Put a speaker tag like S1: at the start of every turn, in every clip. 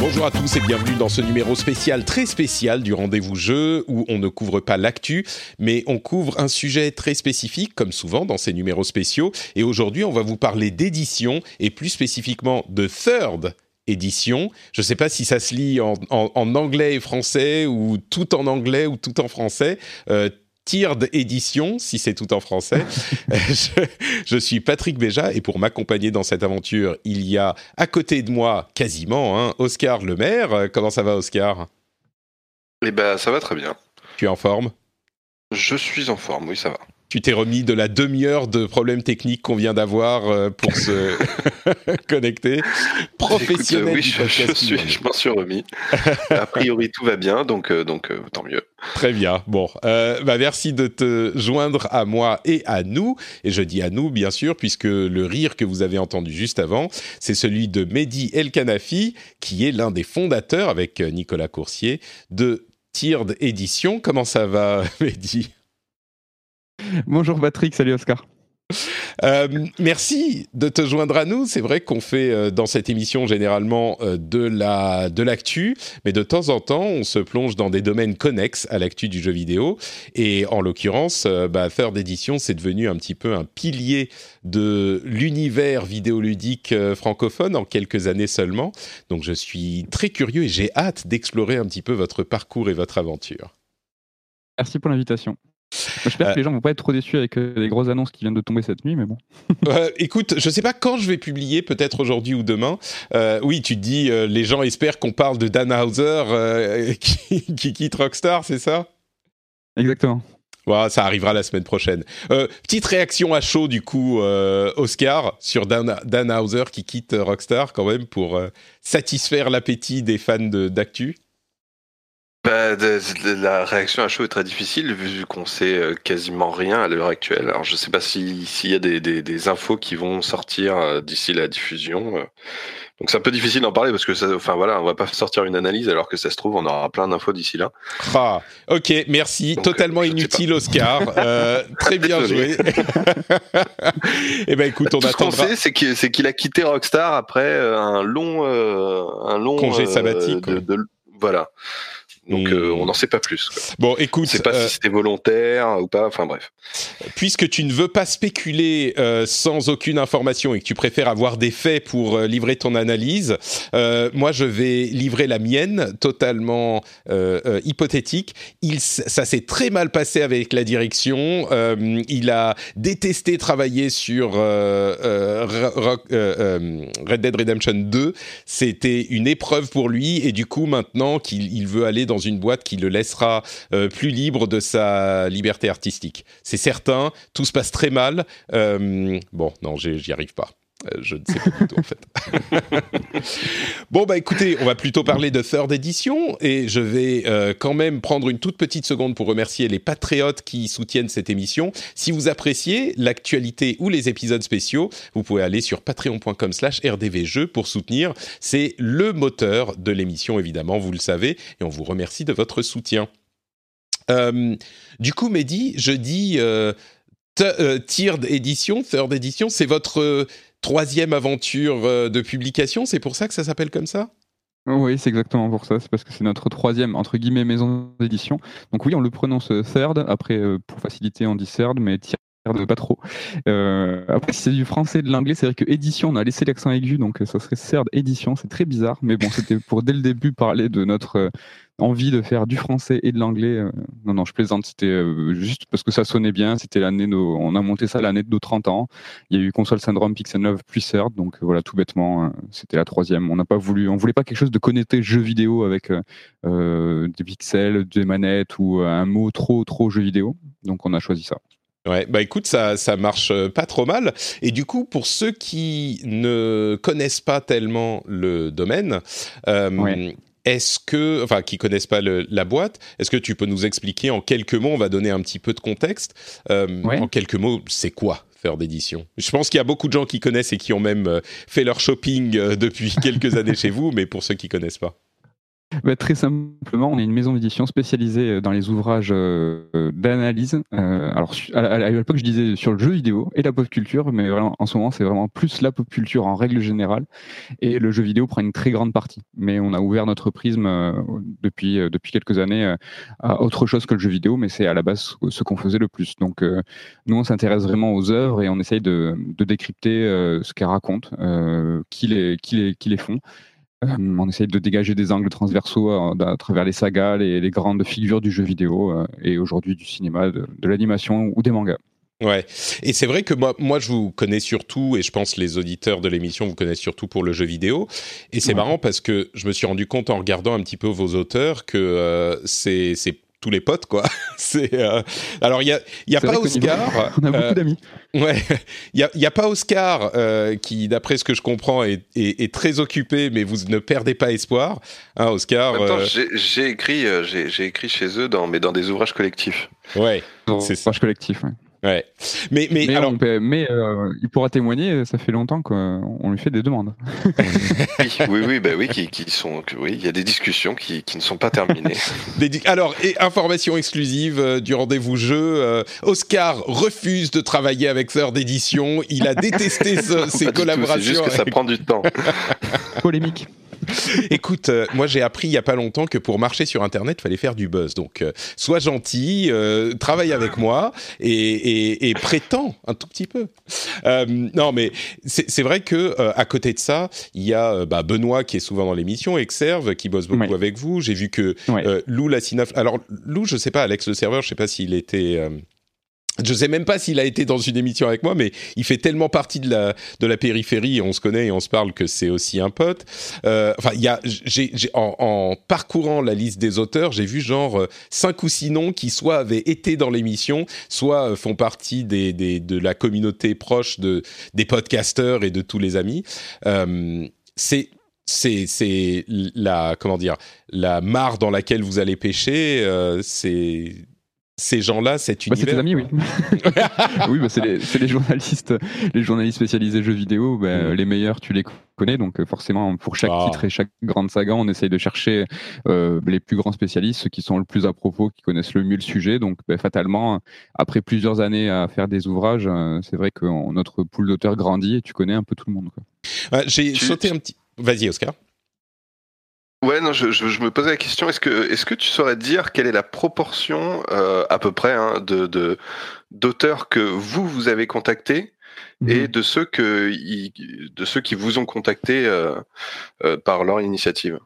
S1: Bonjour à tous et bienvenue dans ce numéro spécial, très spécial du rendez-vous jeu où on ne couvre pas l'actu, mais on couvre un sujet très spécifique, comme souvent dans ces numéros spéciaux. Et aujourd'hui, on va vous parler d'édition et plus spécifiquement de third édition. Je ne sais pas si ça se lit en, anglais et français ou tout en anglais ou tout en français. Euh, Tiered édition, si c'est tout en français. je, je suis Patrick Béja et pour m'accompagner dans cette aventure, il y a à côté de moi, quasiment, hein, Oscar Lemaire. Euh, Comment ça va, Oscar?
S2: Eh ben, ça va très bien.
S1: Tu es en forme?
S2: Je suis en forme, oui, ça va.
S1: Tu t'es remis de la demi-heure de problèmes techniques qu'on vient d'avoir euh, pour se connecter. Professionnel
S2: Écoute, euh, oui, je, suis, je m'en suis remis. A priori, tout va bien, donc, euh, donc euh, tant mieux.
S1: Très bien. Bon, bah merci de te joindre à moi et à nous. Et je dis à nous, bien sûr, puisque le rire que vous avez entendu juste avant, c'est celui de Mehdi El Kanafi, qui est l'un des fondateurs, avec Nicolas Coursier, de Tiered Édition. Comment ça va, Mehdi?
S3: Bonjour Patrick, salut Oscar.
S1: Euh, merci de te joindre à nous. C'est vrai qu'on fait euh, dans cette émission généralement euh, de la de l'actu, mais de temps en temps, on se plonge dans des domaines connexes à l'actu du jeu vidéo. Et en l'occurrence, bah, Third Edition, c'est devenu un petit peu un pilier de l'univers vidéoludique francophone en quelques années seulement. Donc, je suis très curieux et j'ai hâte d'explorer un petit peu votre parcours et votre aventure.
S3: Merci pour l'invitation. J'espère
S1: Euh,
S3: que les gens vont pas être trop déçus avec euh, les grosses annonces qui viennent de tomber cette nuit, mais bon.
S1: Euh, écoute, je sais pas quand je vais publier, peut-être aujourd'hui ou demain. Euh, oui, tu te dis, euh, les gens espèrent qu'on parle de Dan Hauser euh, qui, qui quitte Rockstar, c'est ça?
S3: Exactement.
S1: Ouais, ça arrivera la semaine prochaine. Euh, petite réaction à chaud du coup, euh, Oscar, sur Dan, Dan Hauser qui quitte euh, Rockstar quand même pour euh, satisfaire l'appétit des fans de- d'actu.
S2: Bah, de- de- la réaction à chaud est très difficile vu qu'on sait euh, quasiment rien à l'heure actuelle. Alors, je sais pas si- s'il y a des, des- des infos qui vont sortir euh, d'ici la diffusion. euh. Donc, c'est un peu difficile d'en parler parce que, ça, enfin voilà, on va pas sortir une analyse alors que ça se trouve, on aura plein d'infos d'ici là.
S1: Ah, ok, merci.
S2: Donc,
S1: Totalement inutile, Oscar. Euh, très bien joué. eh ben, écoute, on
S2: Tout ce qu'on
S1: attendra.
S2: sait, c'est qu'il a quitté Rockstar après un long, euh, un long
S1: Congé
S2: euh,
S1: sabbatique,
S2: de- de- voilà. Donc euh, on n'en sait pas plus. quoi.
S1: Bon,
S2: On
S1: écoute,
S2: sait pas
S1: euh,
S2: si c'était volontaire ou pas. Enfin bref.
S1: puisque tu ne veux pas spéculer euh, sans aucune information et que tu préfères avoir des faits pour euh, livrer ton analyse, euh, moi je vais livrer la mienne, totalement euh, euh, hypothétique. Il, ça s'est très mal passé avec la direction. Euh, il a détesté travailler sur euh, euh, euh, euh, Red Dead Redemption 2. C'était une épreuve pour lui et du coup maintenant qu'il il veut aller dans une boîte qui le laissera euh, plus libre de sa liberté artistique. C'est certain, tout se passe très mal. Euh, bon, non, j'y arrive pas. Euh, je ne sais pas du tout en fait. bon bah écoutez, on va plutôt parler de Third Edition et je vais euh, quand même prendre une toute petite seconde pour remercier les patriotes qui soutiennent cette émission. Si vous appréciez l'actualité ou les épisodes spéciaux, vous pouvez aller sur patreon.com/slash rdvjeux pour soutenir. C'est le moteur de l'émission évidemment, vous le savez, et on vous remercie de votre soutien. Euh, du coup, Mehdi, je dis euh, tiered édition, third édition, c'est votre troisième aventure euh, de publication, c'est pour ça que ça s'appelle comme ça?
S3: Oui, c'est exactement pour ça. C'est parce que c'est notre troisième, entre guillemets, maison d'édition. Donc oui, on le prononce euh, third. Après, euh, pour faciliter, on dit third, mais third pas trop. Après, si c'est du français et de l'anglais, c'est vrai que édition, on a laissé l'accent aigu, donc ça serait third édition. C'est très bizarre, mais bon, c'était pour dès le début parler de notre envie de faire du français et de l'anglais. euh, non, non, je plaisante. C'était euh, juste parce que ça sonnait bien. C'était l'année, on a monté ça l'année de nos 30 ans. Il y a eu console syndrome Pixel 9 plus third, donc euh, voilà, tout bêtement, c'était la troisième. On n'a pas voulu, on voulait pas quelque chose de connecté jeu vidéo avec euh, des pixels, des manettes ou un mot trop trop jeu vidéo. Donc on a choisi ça.
S1: Ouais, bah écoute, ça, ça marche pas trop mal. Et du coup, pour ceux qui ne connaissent pas tellement le domaine, euh,
S3: Ouais.
S1: Est-ce que, enfin, qui connaissent pas la boîte, est-ce que tu peux nous expliquer en quelques mots, on va donner un petit peu de contexte, en quelques mots, c'est quoi faire d'édition? Je pense qu'il y a beaucoup de gens qui connaissent et qui ont même fait leur shopping depuis quelques années chez vous, mais pour ceux qui connaissent pas.
S3: Bah, très simplement, on est une maison d'édition spécialisée euh, dans les ouvrages euh, d'analyse. Euh, alors, à, l'époque, je disais sur le jeu vidéo et la pop culture, mais en ce moment, c'est vraiment plus la pop culture en règle générale. Et le jeu vidéo prend une très grande partie. Mais on a ouvert notre prisme depuis, depuis quelques années à autre chose que le jeu vidéo, mais c'est à la base ce qu'on faisait le plus. Donc, nous, on s'intéresse vraiment aux œuvres et on essaye de, de décrypter ce qu'elles racontent, qui, les, qui, les, qui les font. Euh, on essaye de dégager des angles transversaux euh, à, travers les sagas, les, les, grandes figures du jeu vidéo euh, et aujourd'hui du cinéma, de, l'animation ou des mangas.
S1: Ouais, et c'est vrai que moi, moi, je vous connais surtout, et je pense les auditeurs de l'émission vous connaissent surtout pour le jeu vidéo. Et c'est marrant parce que je me suis rendu compte en regardant un petit peu vos auteurs que c'est tous les potes, quoi. c'est euh, alors il y a, y a pas Oscar.
S3: On a beaucoup euh, d'amis.
S1: Ouais, il y a, y a, pas Oscar euh, qui, d'après ce que je comprends, est, est, très occupé, mais vous ne perdez pas espoir, hein, Oscar.
S2: j'ai écrit, j'ai écrit chez eux dans, mais dans des ouvrages collectifs.
S1: Ouais,
S3: c'est ouvrages collectifs. Ouais.
S1: Ouais. Mais, mais, alors...
S3: mais euh, il pourra témoigner, ça fait longtemps qu'on lui fait des demandes.
S2: oui, oui, bah oui, qui, qui sont, oui, il y a des discussions qui, qui ne sont pas terminées.
S1: alors, et information exclusive euh, du rendez-vous jeu, euh, Oscar refuse de travailler avec Sœur d'édition. Il a détesté ses collaborations.
S2: C'est juste que ça prend du temps.
S3: Polémique.
S1: Écoute, euh, moi j'ai appris il y a pas longtemps que pour marcher sur Internet, il fallait faire du buzz. Donc, euh, sois gentil, euh, travaille avec moi et, et, prétends un tout petit peu. non, mais c'est vrai que à côté de ça, il y a bah, Benoît qui est souvent dans l'émission, Exerve qui bosse beaucoup avec vous. J'ai vu que Lou Lassinaf. Alors Lou, je sais pas, Alex le serveur, je sais pas s'il était je sais même pas s'il a été dans une émission avec moi, mais il fait tellement partie de la de la périphérie, on se connaît et on se parle que c'est aussi un pote. Euh, enfin, y a, j'ai, en, en, parcourant la liste des auteurs, j'ai vu genre euh, cinq ou six noms qui soit avaient été dans l'émission, soit euh, font partie des, des, de la communauté proche de des podcasteurs et de tous les amis. Euh, c'est c'est la comment dire la mare dans laquelle vous allez pêcher. Euh, c'est ces gens-là, cet univers.
S3: Bah, c'est tes amis, oui. oui, bah, c'est les, les, journalistes, les journalistes spécialisés jeux vidéo. Bah. Les meilleurs, tu les connais, donc euh, forcément, pour chaque ah. titre et chaque grande saga, on essaye de chercher euh, les plus grands spécialistes, ceux qui sont le plus à propos, qui connaissent le mieux le sujet. Donc, bah, fatalement, après plusieurs années à faire des ouvrages, euh, c'est vrai que notre pool d'auteurs grandit et tu connais un peu tout le monde.
S1: J'ai sauté un petit. Vas-y, Oscar.
S2: Ouais, non, je, je, je, me posais la question, est-ce que, est-ce que tu saurais dire quelle est la proportion, euh, à peu près, hein, de, de, d'auteurs que vous, vous avez contactés et mhm. de ceux, que, de ceux qui vous ont contacté euh, euh, par leur initiative?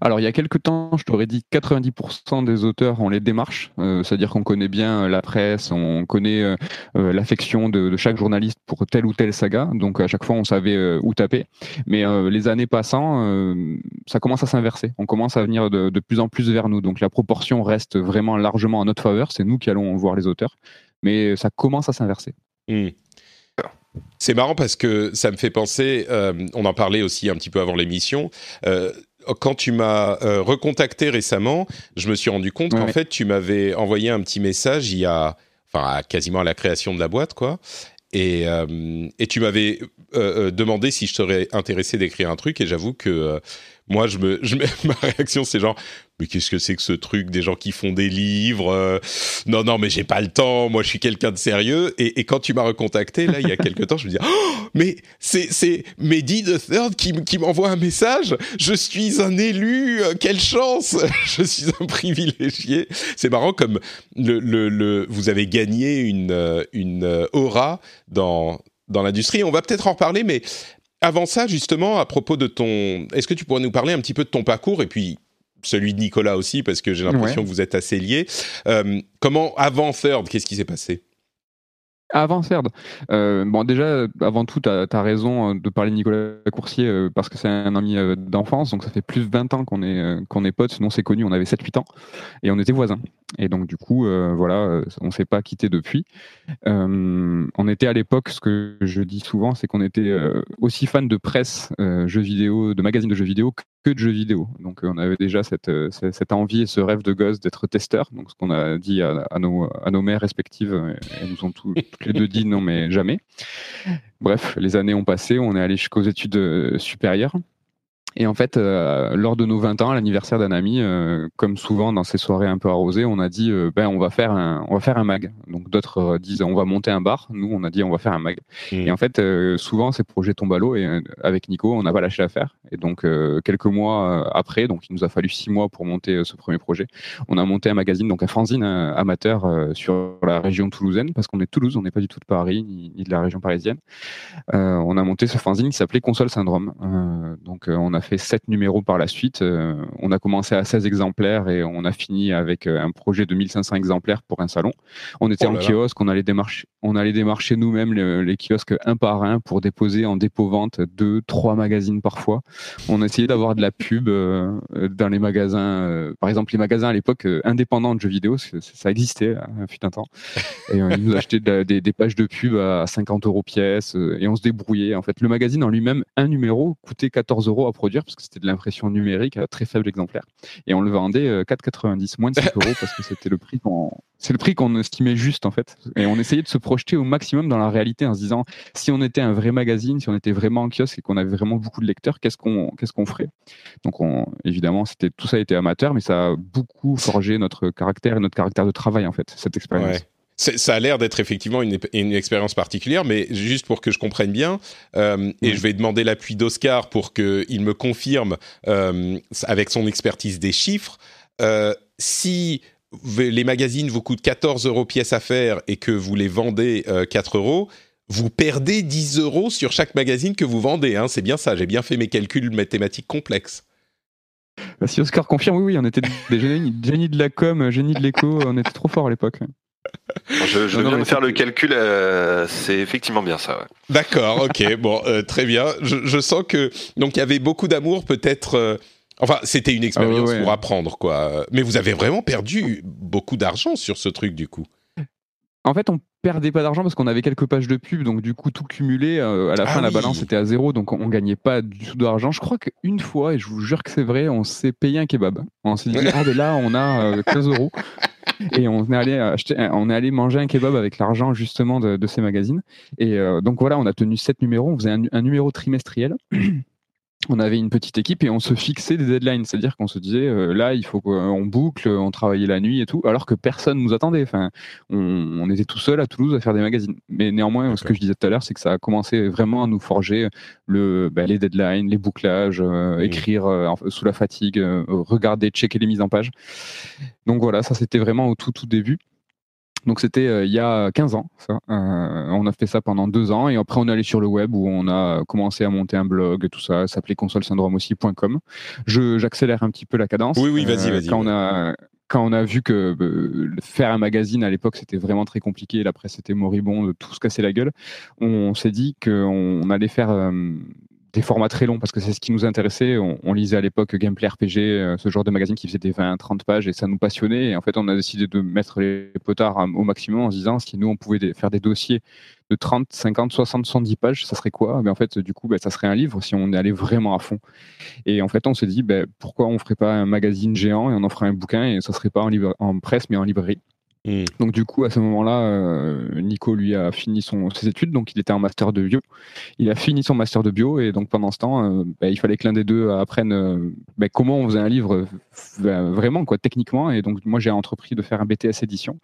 S3: Alors, il y a quelques temps, je t'aurais dit 90% des auteurs ont les démarches, euh, c'est-à-dire qu'on connaît bien la presse, on connaît euh, euh, l'affection de, chaque journaliste pour telle ou telle saga, donc à chaque fois on savait où taper. Mais les années passant, ça commence à s'inverser, on commence à venir de, plus en plus vers nous, donc la proportion reste vraiment largement en notre faveur, c'est nous qui allons voir les auteurs, mais ça commence à s'inverser.
S1: Hmm. C'est marrant parce que ça me fait penser, on en parlait aussi un petit peu avant l'émission, quand tu m'as euh, recontacté récemment, je me suis rendu compte qu'en fait, tu m'avais envoyé un petit message il y a, enfin, quasiment à la création de la boîte, quoi. Et, euh, et tu m'avais euh, demandé si je serais intéressé d'écrire un truc, et j'avoue que moi, je me, je, ma réaction, c'est genre, mais qu'est-ce que c'est que ce truc des gens qui font des livres euh, Non, non, mais j'ai pas le temps. Moi, je suis quelqu'un de sérieux. Et, quand tu m'as recontacté là, il y a quelques temps, je me dis, oh, mais c'est c'est Mehdi the Third qui, qui m'envoie un message. Je suis un élu. Euh, quelle chance Je suis un privilégié. C'est marrant comme le, le vous avez gagné une euh, une aura dans dans l'industrie. On va peut-être en reparler, mais avant ça, justement, à propos de ton, est-ce que tu pourrais nous parler un petit peu de ton parcours et puis celui de Nicolas aussi, parce que j'ai l'impression que vous êtes assez liés. Euh, comment, avant Third, qu'est-ce qui s'est passé?
S3: Avant Third, euh, bon déjà, avant tout, tu as, raison euh, de parler de Nicolas Coursier parce que c'est un ami d'enfance, donc ça fait plus de 20 ans qu'on est, qu'on est potes, sinon c'est connu, on avait 7-8 ans et on était voisins. Et donc, du coup, euh, voilà, euh, on ne s'est pas quitté depuis. Euh, on était à l'époque, ce que je dis souvent, c'est qu'on était aussi fan de presse, jeux vidéo, de magazines de jeux vidéo que de jeux vidéo. Donc, on avait déjà cette, cette envie et ce rêve de gosse d'être testeur. Donc, ce qu'on a dit à, nos, à nos mères respectives, elles nous ont toutes les deux dit non, mais jamais. Bref, les années ont passé, on est allé jusqu'aux études supérieures. Et en fait, euh, lors de nos 20 ans, l'anniversaire d'un ami, euh, comme souvent dans ces soirées un peu arrosées, on a dit euh, ben on va faire un on va faire un mag. Donc d'autres disent on va monter un bar. Nous on a dit on va faire un mag. Mmh. Et en fait, souvent ces projets tombent à l'eau et avec Nico, on n'a pas lâché l'affaire. Et donc quelques mois après, donc il nous a fallu six mois pour monter ce premier projet. On a monté un magazine, donc un fanzine amateur sur la région toulousaine parce qu'on est de Toulouse, on n'est pas du tout de Paris ni, ni de la région parisienne. on a monté ce fanzine qui s'appelait Console Syndrome. donc on a fait sept numéros par la suite. Euh, on a commencé à 16 exemplaires et on a fini avec euh, un projet de 1500 exemplaires pour un salon. On était oh en kiosque, on allait démarcher, on allait démarcher nous-mêmes les, kiosques un par un pour déposer en dépôt-vente deux, trois magazines parfois. On essayait d'avoir de la pub euh, dans les magasins. par exemple, les magasins à l'époque indépendants de jeux vidéo, ça existait, hein, fut un temps. Et ils nous achetaient des, des, pages de pub à 50 euros pièce et on se débrouillait. En fait, le magazine en lui-même, un numéro coûtait 14 euros à produire parce que c'était de l'impression numérique à très faible exemplaire. Et on le vendait 4,90, euh, moins de 5 euros parce que c'était le prix qu'on, c'est le prix qu'on estimait juste en fait. Et on essayait de se projeter au maximum dans la réalité en se disant si on était un vrai magazine, si on était vraiment en kiosque et qu'on avait vraiment beaucoup de lecteurs, qu'est-ce qu'on, qu'est-ce qu'on ferait? Donc on, évidemment, c'était tout ça a été amateur, mais ça a beaucoup forgé notre caractère et notre caractère de travail en fait cette expérience
S1: ça a l'air d'être effectivement une, une, expérience particulière, mais juste pour que je comprenne bien, euh, et je vais demander l'appui d'Oscar pour qu'il me confirme euh, avec son expertise des chiffres, euh, si les magazines vous coûtent 14 euros pièce à faire et que vous les vendez 4 euros, vous perdez 10 euros sur chaque magazine que vous vendez. Hein, c'est bien ça, j'ai bien fait mes calculs mathématiques complexes.
S3: Bah, si Oscar confirme, oui, oui, on était des génies, génies de la com, génies de l'écho, on était trop forts à l'époque.
S2: Je, je viens de faire le calcul, euh, c'est effectivement bien ça.
S1: D'accord, ok, bon, euh, très bien. Je, sens que donc il y avait beaucoup d'amour, peut-être. Euh, enfin, c'était une expérience ah pour apprendre, quoi. Mais vous avez vraiment perdu beaucoup d'argent sur ce truc, du coup.
S3: En fait, on perdait pas d'argent parce qu'on avait quelques pages de pub, donc du coup tout cumulé, à la ah fin la balance était à zéro, donc on, gagnait pas du tout d'argent. Je crois qu'une fois, et je vous jure que c'est vrai, on s'est payé un kebab. On s'est dit ah mais là on a 15 euros et on est allé acheter, on est allé manger un kebab avec l'argent justement de, ces magazines. Et euh, donc voilà, on a tenu sept numéros. On faisait un numéro trimestriel on avait une petite équipe et on se fixait des deadlines, c'est-à-dire qu'on se disait euh, là il faut qu'on boucle, on travaillait la nuit et tout, alors que personne nous attendait. Enfin, on, était tout seul à Toulouse à faire des magazines. Mais néanmoins, ce que je disais tout à l'heure, c'est que ça a commencé vraiment à nous forger le, bah, les deadlines, les bouclages, euh, mmh. écrire euh, sous la fatigue, regarder, checker les mises en page. Donc voilà, ça c'était vraiment au tout tout début. Donc c'était euh, il y a 15 ans. Ça. Euh, on a fait ça pendant deux ans et après on est allé sur le web où on a commencé à monter un blog, tout ça, ça s'appelait consolesyndrome aussi.com. j'accélère un petit peu la cadence.
S1: Oui oui vas-y euh, vas-y.
S3: Quand on a quand on a vu que faire un magazine à l'époque c'était vraiment très compliqué, la presse était moribond, de tout se casser la gueule, on, s'est dit qu'on allait faire des formats très longs parce que c'est ce qui nous intéressait. On, lisait à l'époque Gameplay RPG, euh, ce genre de magazine qui faisait des 20, 30 pages et ça nous passionnait. Et en fait, on a décidé de mettre les potards au maximum en se disant si nous on pouvait faire des dossiers de 30, 50, 60, 70 pages, ça serait quoi? Mais en fait, du coup, ben, ça serait un livre si on allait vraiment à fond. Et en fait, on s'est dit ben, pourquoi on ferait pas un magazine géant et on en ferait un bouquin et ça serait pas en, en presse mais en librairie. Hmm. Donc du coup, à ce moment-là, euh, Nico lui a fini son, ses études, donc il était en master de bio. Il a fini son master de bio et donc pendant ce temps, euh, bah, il fallait que l'un des deux apprenne euh, bah, comment on faisait un livre vraiment quoi, techniquement. Et donc moi j'ai entrepris de faire un BTS édition.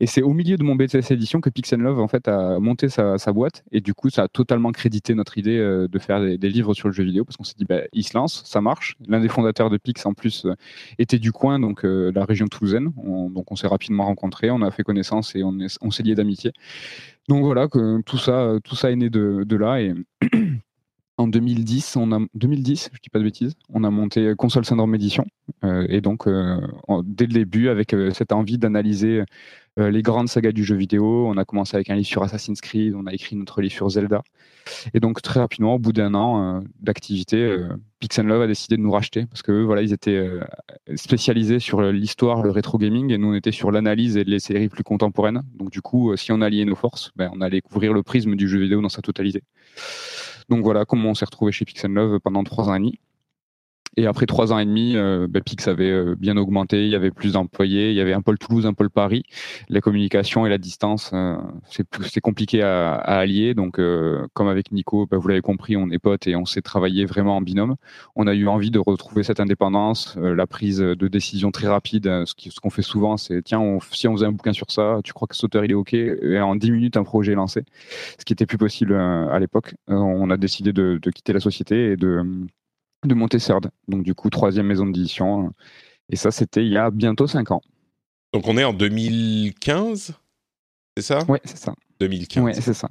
S3: Et c'est au milieu de mon BTS édition que Pixel Love en fait a monté sa, boîte et du coup ça a totalement crédité notre idée de faire des, livres sur le jeu vidéo parce qu'on s'est dit bah, il se lance, ça marche. L'un des fondateurs de Pix en plus était du coin, donc la région toulousaine. donc on s'est rapidement rencontrés on a fait connaissance et on, s'est lié d'amitié. Donc voilà, que tout ça, tout ça est né de, là et en 2010, on a 2010, je dis pas de bêtises, on a monté Console Syndrome Edition euh, et donc euh, dès le début avec euh, cette envie d'analyser les grandes sagas du jeu vidéo, on a commencé avec un livre sur Assassin's Creed, on a écrit notre livre sur Zelda et donc très rapidement, au bout d'un an d'activité, Pix Love a décidé de nous racheter parce que voilà, ils étaient spécialisés sur l'histoire, le rétro gaming et nous on était sur l'analyse et les séries plus contemporaines. Donc du coup, si on alliait nos forces, ben, on allait couvrir le prisme du jeu vidéo dans sa totalité. Donc voilà comment on s'est retrouvé chez Pixel Love pendant trois demi. Et après trois ans et demi, euh, bah, Pix avait euh, bien augmenté, il y avait plus d'employés, il y avait un pôle Toulouse, un pôle Paris. La communication et la distance, euh, c'est compliqué à, allier. Donc, comme avec Nico, bah, vous l'avez compris, on est potes et on s'est travaillé vraiment en binôme. On a eu envie de retrouver cette indépendance, la prise de décision très rapide. Ce qu'on fait souvent, c'est tiens, si on faisait un bouquin sur ça, tu crois que ce auteur il est OK? Et en dix minutes, un projet est lancé. Ce qui était plus possible à l'époque. on a décidé de quitter la société et de de Montesserd. Donc du coup, troisième maison d'édition. Et ça, c'était il y a bientôt cinq ans.
S1: Donc on est en 2015, c'est ça?
S3: Oui, c'est ça.
S1: 2015.
S3: Oui, c'est ça.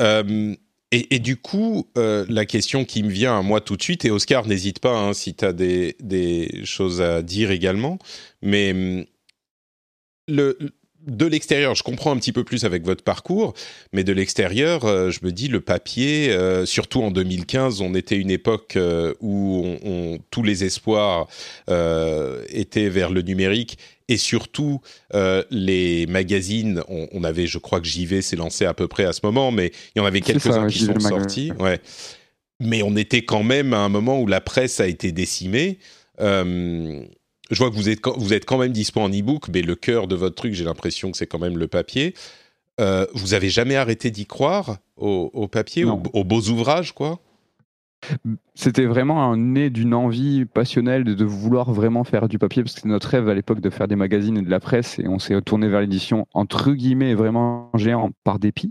S1: Euh, et, du coup, euh, la question qui me vient à moi tout de suite, et Oscar, n'hésite pas hein, si tu as des, des, choses à dire également, mais hum, le, de l'extérieur, je comprends un petit peu plus avec votre parcours, mais de l'extérieur, euh, je me dis le papier, euh, surtout en 2015, on était une époque euh, où tous les espoirs étaient vers le numérique et surtout les magazines. On, avait, je crois que JV s'est lancé à peu près à ce moment, mais il y en avait quelques-uns qui sont sortis. Ouais. Mais on était quand même à un moment où la presse a été décimée je vois que vous êtes, vous êtes quand même dispo en e-book, mais le cœur de votre truc, j'ai l'impression que c'est quand même le papier. Euh, vous avez jamais arrêté d'y croire au, papier, aux, beaux ouvrages, quoi?
S3: C'était vraiment un né d'une envie passionnelle de, vouloir vraiment faire du papier, parce que c'était notre rêve à l'époque de faire des magazines et de la presse, et on s'est tourné vers l'édition entre guillemets vraiment géant par dépit,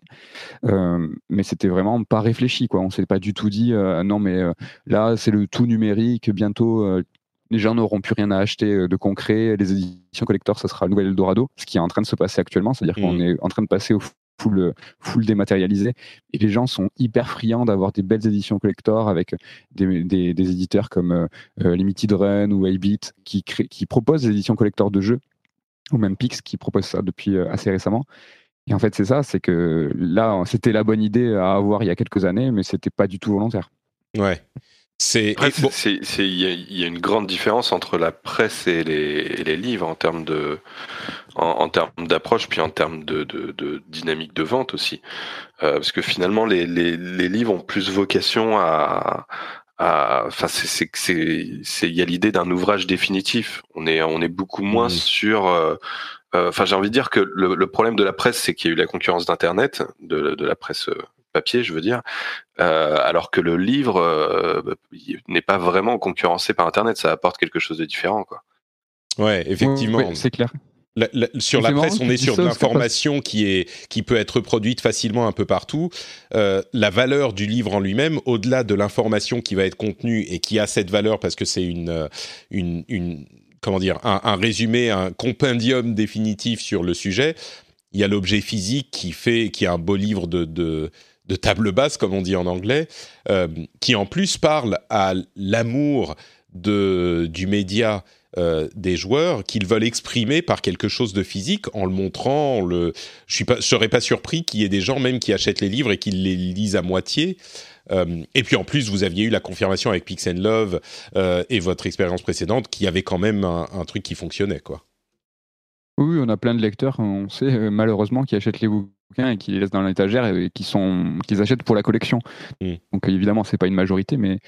S3: euh, mais c'était vraiment pas réfléchi, quoi. On s'est pas du tout dit euh, non mais là c'est le tout numérique, bientôt les gens n'auront plus rien à acheter euh, de concret. Les éditions collector, ça sera le nouvel Eldorado, ce qui est en train de se passer actuellement. C'est-à-dire qu'on mmh. est en train de passer au full, full dématérialisé. Et les gens sont hyper friands d'avoir des belles éditions collector avec des, des, éditeurs comme euh, euh, Limited Run ou 8 qui, qui proposent des éditions collector de jeux, ou même Pix qui propose ça depuis assez récemment. Et en fait, c'est ça, c'est que là, c'était la bonne idée à avoir il y a quelques années, mais c'était pas du tout volontaire.
S1: Ouais.
S2: C'est il y, a une grande différence entre la presse et les, livres en termes de en, termes d'approche puis en termes de, de, dynamique de vente aussi euh, parce que finalement les, les, les, livres ont plus vocation à enfin c'est c'est il y a l'idée d'un ouvrage définitif on est on est beaucoup moins mmh. sur euh, euh, enfin j'ai envie de dire que le, le problème de la presse c'est qu'il y a eu la concurrence d'internet de, de la presse papier, je veux dire, euh, alors que le livre euh, n'est pas vraiment concurrencé par Internet. Ça apporte quelque chose de différent, quoi.
S1: Ouais, effectivement.
S3: c'est clair.
S1: sur la presse, on est sur de l'information qui est qui peut être produite facilement un peu partout. Euh, la valeur du livre en lui-même, au-delà de l'information qui va être contenue et qui a cette valeur parce que c'est une, une, comment dire un, résumé, un compendium définitif sur le sujet. Il y a l'objet physique qui fait qui est un beau livre de, de de table basse, comme on dit en anglais, euh, qui en plus parle à l'amour du média euh, des joueurs qu'ils veulent exprimer par quelque chose de physique en le montrant. Je ne serais pas surpris qu'il y ait des gens même qui achètent les livres et qui les lisent à moitié. Euh, et puis en plus, vous aviez eu la confirmation avec Pix Love et votre expérience précédente qu'il y avait quand même un, un truc qui fonctionnait, quoi.
S3: Oui, on a plein de lecteurs, on sait malheureusement qui achètent les bouquins et qui les laissent dans l'étagère et qui sont qu'ils achètent pour la collection. Mm. Donc évidemment, c'est pas une majorité, mais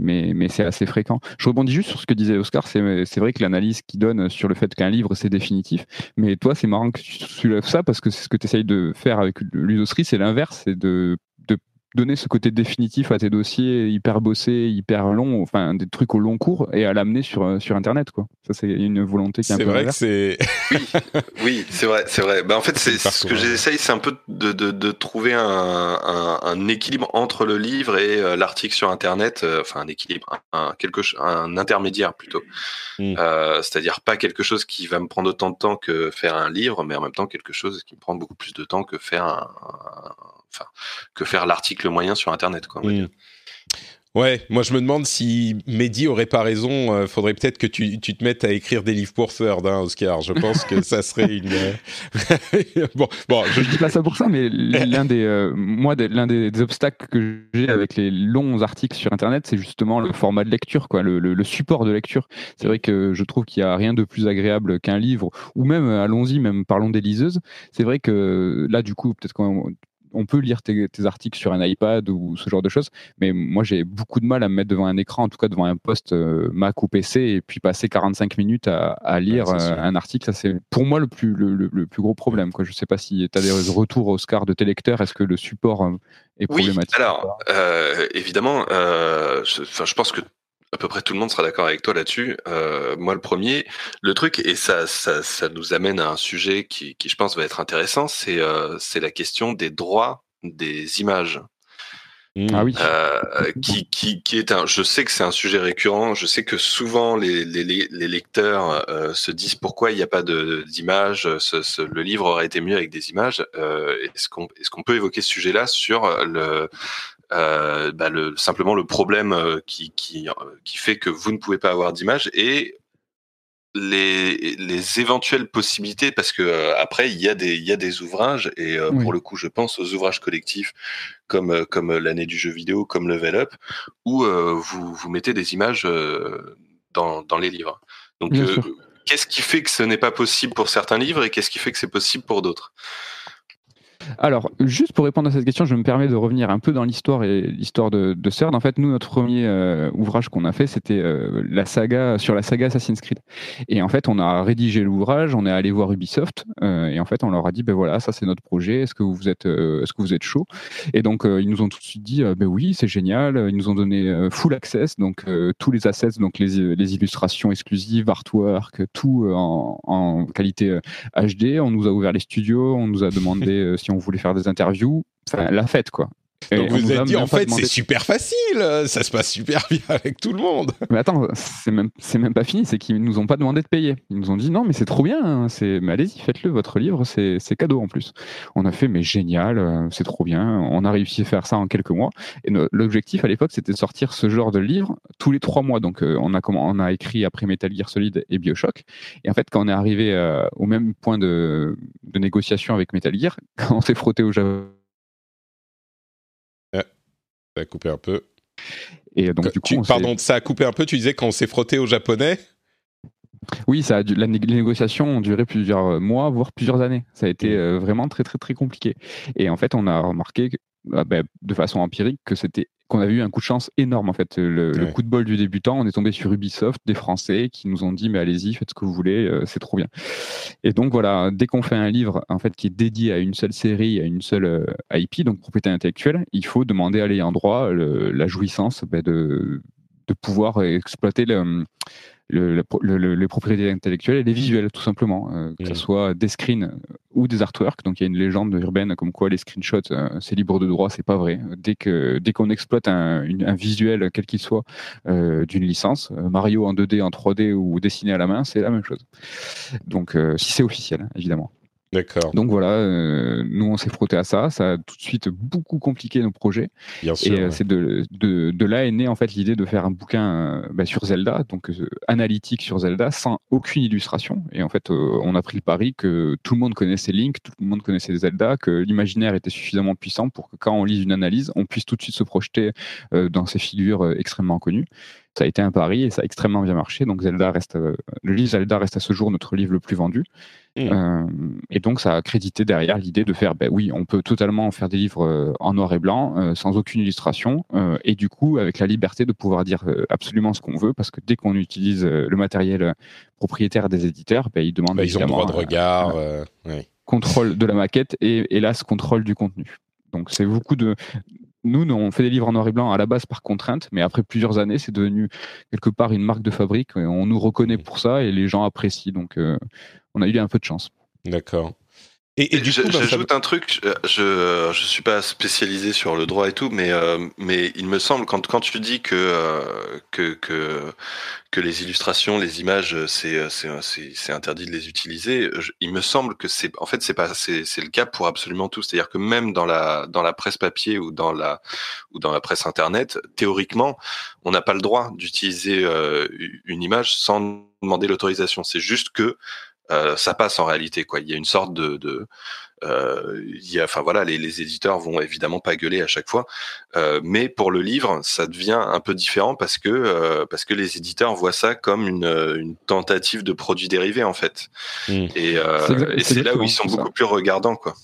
S3: mais, mais c'est assez fréquent. Je rebondis juste sur ce que disait Oscar. C'est vrai que l'analyse qu'il donne sur le fait qu'un livre, c'est définitif. Mais toi, c'est marrant que tu soulèves ça parce que c'est ce que tu essayes de faire avec l'usosserie, c'est l'inverse. C'est de donner ce côté définitif à tes dossiers hyper bossés, hyper longs, enfin des trucs au long cours et à l'amener sur euh, sur internet quoi. Ça c'est une volonté qui est un peu
S1: vrai que c'est
S2: oui, oui c'est vrai, c'est vrai. Bah, en fait c'est ce que j'essaye c'est un peu de, de, de trouver un, un, un, équilibre entre le livre et euh, l'article sur internet, euh, enfin un équilibre, un quelque un intermédiaire plutôt. Hmm. c'est-à-dire pas quelque chose qui va me prendre autant de temps que faire un livre mais en même temps quelque chose qui me prend beaucoup plus de temps que faire un, enfin que faire l'article article moyen sur Internet. Quoi,
S1: mm. Ouais, moi je me demande si Mehdi aurait pas raison. Euh, faudrait peut-être que tu, tu, te mettes à écrire des livres pour Third, hein, Oscar. Je pense que ça serait une.
S3: Euh, bon, bon, je... dis pas ça pour ça, mais l'un des, euh, moi, l'un des, obstacles que j'ai avec les longs articles sur Internet, c'est justement le format de lecture, quoi, le, le, support de lecture. C'est vrai que je trouve qu'il y a rien de plus agréable qu'un livre, ou même, allons-y, même parlons des liseuses. C'est vrai que là, du coup, peut-être qu'on on peut lire tes, articles sur un iPad ou ce genre de choses, mais moi j'ai beaucoup de mal à me mettre devant un écran, en tout cas devant un poste euh, Mac ou PC, et puis passer 45 minutes à, lire euh, un article. Ça c'est pour moi le plus, le, plus gros problème. Quoi. Je sais pas si tu as des retours, Oscar, de tes lecteurs. Est-ce que le support euh, est problématique
S2: Oui, alors évidemment, je, je pense que à peu près tout le monde sera d'accord avec toi là-dessus. Euh, moi, le premier, le truc, et ça, ça, ça, nous amène à un sujet qui, qui je pense, va être intéressant, c'est euh, c'est la question des droits des images.
S3: Mmh. Ah oui.
S2: Euh, qui, qui, qui est un. Je sais que c'est un sujet récurrent. Je sais que souvent les, les, les lecteurs euh, se disent pourquoi il n'y a pas d'images. Ce, ce, le livre aurait été mieux avec des images. Euh, est-ce qu'on est-ce qu'on peut évoquer ce sujet-là sur le euh, bah le, simplement le problème euh, qui, qui, euh, qui fait que vous ne pouvez pas avoir d'image et les, les éventuelles possibilités parce que après il y a des il y a des ouvrages et pour le coup je pense aux ouvrages collectifs comme comme l'année du jeu vidéo comme Level Up où vous vous mettez des images dans dans les livres. Donc qu'est-ce qui fait que ce n'est pas possible pour certains livres et qu'est-ce qui fait que c'est possible pour d'autres?
S3: Alors, juste pour répondre à cette question, je me permets de revenir un peu dans l'histoire et l'histoire de, de. En fait, nous, notre premier euh, ouvrage qu'on a fait, c'était euh, la saga sur la saga Assassin's Creed. Et en fait, on a rédigé l'ouvrage, on est allé voir Ubisoft, euh, et en fait, on leur a dit, ben voilà, ça c'est notre projet. Est-ce que vous êtes, est-ce que vous êtes chaud? Et donc, ils nous ont tout de suite dit, ben oui, c'est génial. Ils nous ont donné full access, donc tous les assets, donc les, illustrations exclusives, artwork, tout en qualité HD. On nous a ouvert les studios, on nous a demandé si on voulait faire des interviews, la fête quoi.
S1: Donc vous vous êtes dit, en fait, c'est super facile, ça se passe super bien avec tout le monde.
S3: Mais attends, c'est même, même pas fini, c'est qu'ils nous ont pas demandé de payer. Ils nous ont dit, non, mais c'est trop bien, hein, c'est, mais allez-y, faites-le, votre livre, c'est, cadeau en plus. On a fait, mais génial, euh, c'est trop bien, on a réussi à faire ça en quelques mois. Et l'objectif à l'époque, c'était de sortir ce genre de livre tous les trois mois. Donc, euh, on, a, on a écrit après Metal Gear Solid et Bioshock. Et en fait, quand on est arrivé euh, au même point de, de négociation avec Metal Gear, quand on s'est frotté au Japon,
S1: ça a coupé un peu. Et donc, du coup, pardon, ça a coupé un peu. Tu disais quand on s'est frotté au japonais?
S3: Oui, ça a la, les négociations ont duré plusieurs mois, voire plusieurs années. Ça a été mmh. euh, vraiment très très très compliqué. Et en fait, on a remarqué ah, ben, de façon empirique que c'était qu'on avait eu un coup de chance énorme en fait. Le, coup de bol du débutant, on est tombé sur Ubisoft, des Français qui nous ont dit mais allez-y, faites ce que vous voulez, euh, c'est trop bien. Et donc voilà, dès qu'on fait un livre en fait qui est dédié à une seule série, à une seule euh, IP, donc propriété intellectuelle, il faut demander à l'ayant droit la jouissance ben, de, de pouvoir exploiter le le, les propriétés intellectuelles et les visuels, tout simplement, euh, que ce soit des screens ou des artworks. Donc il y a une légende urbaine comme quoi les screenshots, euh, c'est libre de droit, c'est pas vrai. Dès que dès qu'on exploite un, un, visuel, quel qu'il soit, euh, d'une licence, Mario en 2D, en 3D ou dessiné à la main, c'est la même chose. Donc si c'est officiel, évidemment.
S1: D'accord.
S3: Donc voilà, euh, nous on s'est frotté à ça, ça a tout de suite beaucoup compliqué nos projets.
S1: Bien sûr.
S3: Et euh, c'est de, de, de, là est née en fait l'idée de faire un bouquin euh, bah, sur Zelda, donc analytique sur Zelda, sans aucune illustration. Et en fait, on a pris le pari que tout le monde connaissait Link, tout le monde connaissait Zelda, que l'imaginaire était suffisamment puissant pour que quand on lise une analyse, on puisse tout de suite se projeter dans ces figures extrêmement connues ça a été un pari et ça a extrêmement bien marché. Donc Zelda reste, euh, le livre Zelda reste à ce jour notre livre le plus vendu. Mmh. Euh, et donc ça a crédité derrière l'idée de faire, ben oui, on peut totalement faire des livres euh, en noir et blanc, sans aucune illustration, et du coup avec la liberté de pouvoir dire absolument ce qu'on veut, parce que dès qu'on utilise le matériel propriétaire des éditeurs, ben, ils demandent
S1: bah, ils ont droit de regard,
S3: contrôle de la maquette et hélas contrôle du contenu. Donc c'est beaucoup de, nous, on fait des livres en noir et blanc à la base par contrainte, mais après plusieurs années, c'est devenu quelque part une marque de fabrique. Et on nous reconnaît pour ça et les gens apprécient. Donc, euh, on a eu un peu de chance.
S1: D'accord.
S2: Et, du coup, bah, j'ajoute un truc. Je je suis pas spécialisé sur le droit et tout, mais euh, mais il me semble quand quand tu dis que euh, que que que les illustrations, les images, c'est c'est c'est interdit de les utiliser. il me semble que c'est en fait c'est pas c'est c'est le cas pour absolument tout. C'est-à-dire que même dans la dans la presse papier ou dans la ou dans la presse internet, théoriquement, on n'a pas le droit d'utiliser euh, une image sans demander l'autorisation. C'est juste que euh, ça passe en réalité quoi. Il y a une sorte de, de euh, il y a, enfin voilà, les, les, éditeurs vont évidemment pas gueuler à chaque fois, euh, mais pour le livre, ça devient un peu différent parce que euh, parce que les éditeurs voient ça comme une, une tentative de produit dérivé en fait, mmh. et, euh, et c'est là où ils sont beaucoup plus regardants quoi.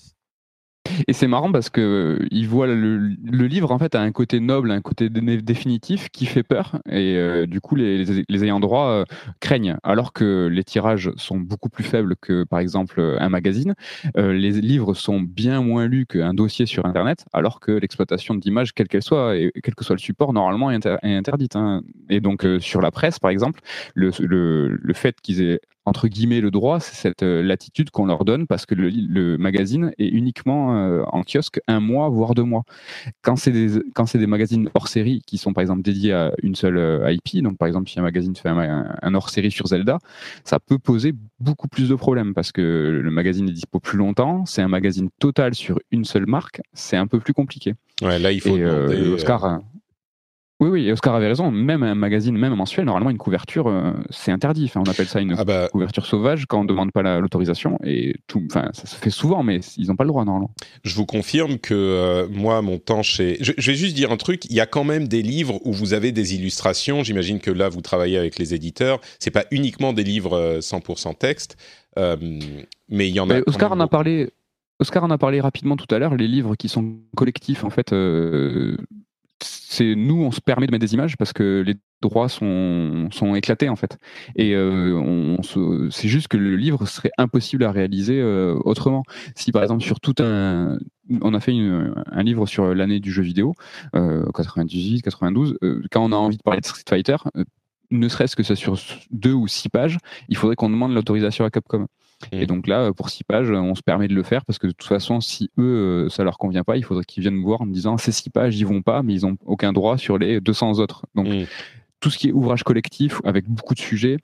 S3: Et c'est marrant parce que il voit le, le, livre en fait a un côté noble, un côté définitif qui fait peur et euh, du coup les, les, ayants droit euh, craignent. Alors que les tirages sont beaucoup plus faibles que par exemple un magazine, euh, les livres sont bien moins lus qu'un dossier sur internet, alors que l'exploitation d'images quelle qu'elle soit et quel que soit le support normalement est, interdite. Hein. Et donc sur la presse par exemple, le, le, le fait qu'ils aient entre guillemets le droit, c'est cette euh, latitude qu'on leur donne parce que le, magazine est uniquement euh, en kiosque un mois voire deux mois. Quand c'est des quand c'est des magazines hors série qui sont par exemple dédiés à une seule euh, IP, donc par exemple si un magazine fait un, hors série sur Zelda, ça peut poser beaucoup plus de problèmes parce que le magazine est dispo plus longtemps, c'est un magazine total sur une seule marque, c'est un peu plus compliqué.
S1: Ouais, là il faut
S3: demander, Oscar. Oui, oui, Oscar avait raison. Même un magazine, même un mensuel, normalement, une couverture, euh, c'est interdit. Enfin, on appelle ça une ah bah couverture sauvage quand on ne demande pas l'autorisation. Et tout, enfin, ça se fait souvent, mais ils n'ont pas le droit, normalement.
S1: Je vous confirme que euh, moi, mon temps chez. Je, vais juste dire un truc. Il y a quand même des livres où vous avez des illustrations. J'imagine que là, vous travaillez avec les éditeurs. C'est pas uniquement des livres 100% euh, texte, mais il y en a.
S3: Oscar en a parlé. Oscar en a parlé rapidement tout à l'heure. Les livres qui sont collectifs, en fait c'est nous, on se permet de mettre des images parce que les droits sont, éclatés en fait. Et euh, c'est juste que le livre serait impossible à réaliser euh, autrement. Si par exemple sur tout un, on a fait un livre sur l'année du jeu vidéo, 98, euh, 92, quand on a envie de parler de Street Fighter, ne serait-ce que ça sur deux ou six pages, il faudrait qu'on demande l'autorisation à Capcom. Et donc là, pour six pages, on se permet de le faire parce que de toute façon, si eux, euh, ça leur convient pas, il faudrait qu'ils viennent me voir en me disant ces six pages, ils vont pas, mais ils ont aucun droit sur les 200 autres. Donc tout ce qui est ouvrage collectif avec beaucoup de sujets,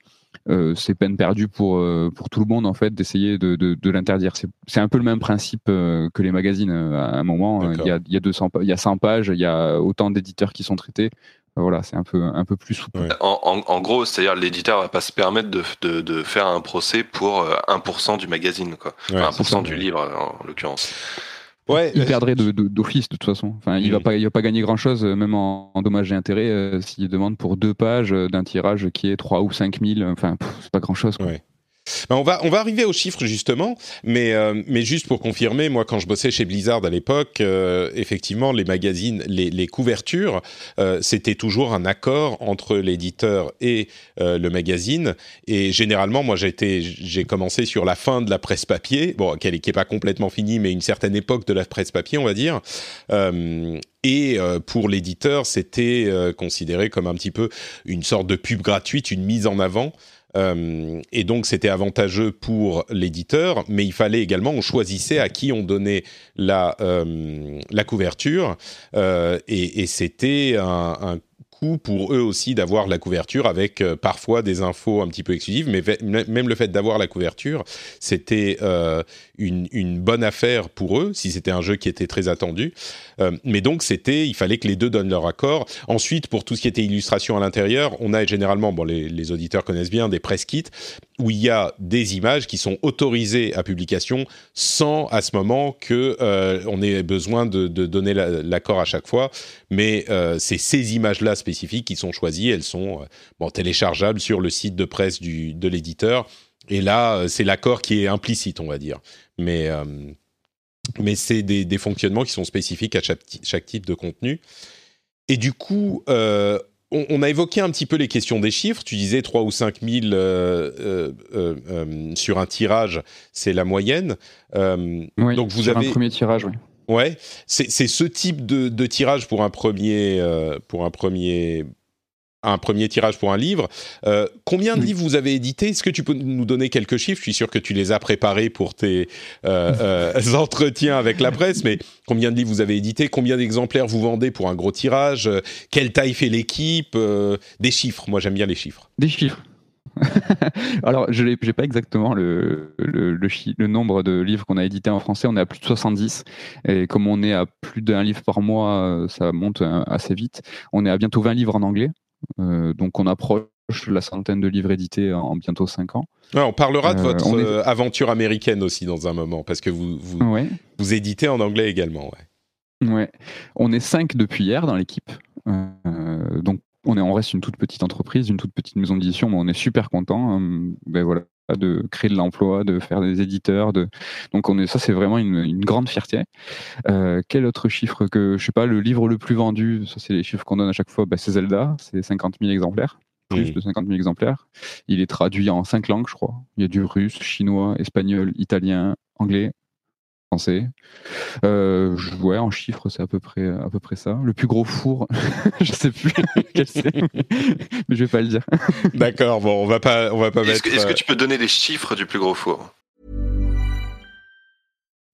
S3: euh, c'est peine perdue pour, euh, pour tout le monde en fait d'essayer de, de, l'interdire. C'est un peu le même principe que les magazines. À un moment, il y a, y, a 200, il y a 100 pages, il y a autant d'éditeurs qui sont traités. Voilà, c'est un peu, un peu plus souple.
S2: En, gros, c'est-à-dire l'éditeur va pas se permettre de, de, de, faire un procès pour 1% euh, du magazine, quoi. 1% du livre, en l'occurrence.
S3: Ouais, il perdrait d'office de, toute façon. Enfin, il va pas, il va pas gagner grand chose, euh, même en, dommages et intérêts, euh, s'il demande pour deux pages d'un tirage qui est 3 ou 5 000. Enfin, c'est pas grand chose. Quoi.
S1: On va on va arriver aux chiffres justement, mais euh, mais juste pour confirmer, moi quand je bossais chez Blizzard à l'époque, euh, effectivement les magazines, les, couvertures, euh, c'était toujours un accord entre l'éditeur et le magazine. Et généralement, moi j'ai j'ai commencé sur la fin de la presse papier, bon qui n'est pas complètement finie, mais une certaine époque de la presse papier, on va dire. Et pour l'éditeur, c'était considéré comme un petit peu une sorte de pub gratuite, une mise en avant euh, et donc c'était avantageux pour l'éditeur, mais il fallait également, on choisissait à qui on donnait la, euh, la couverture, euh, et, et c'était un, un pour eux aussi d'avoir la couverture avec euh, parfois des infos un petit peu exclusives, mais même le fait d'avoir la couverture, c'était euh, une, bonne affaire pour eux, si c'était un jeu qui était très attendu. Euh, mais donc c'était, il fallait que les deux donnent leur accord. Ensuite, pour tout ce qui était illustration à l'intérieur, on a généralement, bon, les, auditeurs connaissent bien, des press kits où il y a des images qui sont autorisées à publication sans à ce moment que on ait besoin de, donner l'accord à chaque fois. Mais c'est ces images-là spécifiques qui sont choisies. Elles sont euh, bon, téléchargeables sur le site de presse du, de l'éditeur. Et là, euh, c'est l'accord qui est implicite, on va dire. Mais euh, mais c'est des, des, fonctionnements qui sont spécifiques à chaque, chaque type de contenu. Et du coup, euh, on, a évoqué un petit peu les questions des chiffres. Tu disais 3 ou 5 000 euh, euh, euh, sur un tirage, c'est la moyenne.
S3: oui, donc vous sur avez un premier tirage, oui.
S1: Ouais, c'est ce type de, tirage pour un premier pour un premier un premier tirage pour un livre. Euh, combien de livres vous avez édité Est-ce que tu peux nous donner quelques chiffres? Je suis sûr que tu les as préparés pour tes euh, euh, entretiens avec la presse, mais combien de livres vous avez édité Combien d'exemplaires vous vendez pour un gros tirage? Quelle taille fait l'équipe? Des chiffres, moi j'aime bien les chiffres.
S3: Des chiffres. Alors, je n'ai pas exactement le, le, le, nombre de livres qu'on a édités en français. On est à plus de 70. Et comme on est à plus d'un livre par mois, ça monte assez vite. On est à bientôt 20 livres en anglais. Euh, donc on approche la centaine de livres édités en bientôt 5 ans.
S1: on parlera de euh, votre euh, aventure américaine aussi dans un moment, parce que vous, vous, vous éditez en anglais également.
S3: Ouais. ouais. On est 5 depuis hier dans l'équipe. donc on, est, on reste une toute petite entreprise, une toute petite maison d'édition, mais on est super content. ben voilà, de créer de l'emploi, de faire des éditeurs. De... Donc on est, ça, c'est vraiment une, grande fierté. Euh, quel autre chiffre que, je sais pas, le livre le plus vendu, ça c'est les chiffres qu'on donne à chaque fois, bah, c'est Zelda, c'est 50 000 exemplaires. Plus de 50 000 exemplaires. Il est traduit en cinq langues, je crois. Il y a du russe, chinois, espagnol, italien, anglais, français. Euh, ouais, en chiffres, c'est à peu près à peu près ça. Le plus gros four, je sais plus quel c'est, mais je vais pas le dire.
S1: D'accord, bon, on va pas on va pas
S2: mettre. Est-ce que tu peux donner les chiffres du plus gros four?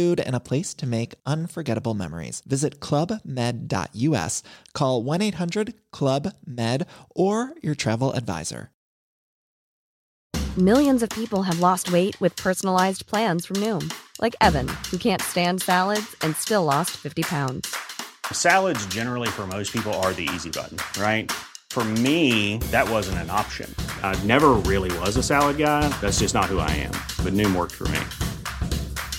S4: food, and a place to make unforgettable memories. Visit clubmed.us, call 1 800 Club Med, or your travel advisor.
S5: Millions of people have lost weight with personalized plans from Noom, like Evan, who can't stand salads and still lost 50 pounds.
S6: Salads, generally, for most people, are the easy button, right? For me, that wasn't an option. I never really was a salad guy. That's just not who I am. But Noom worked for me.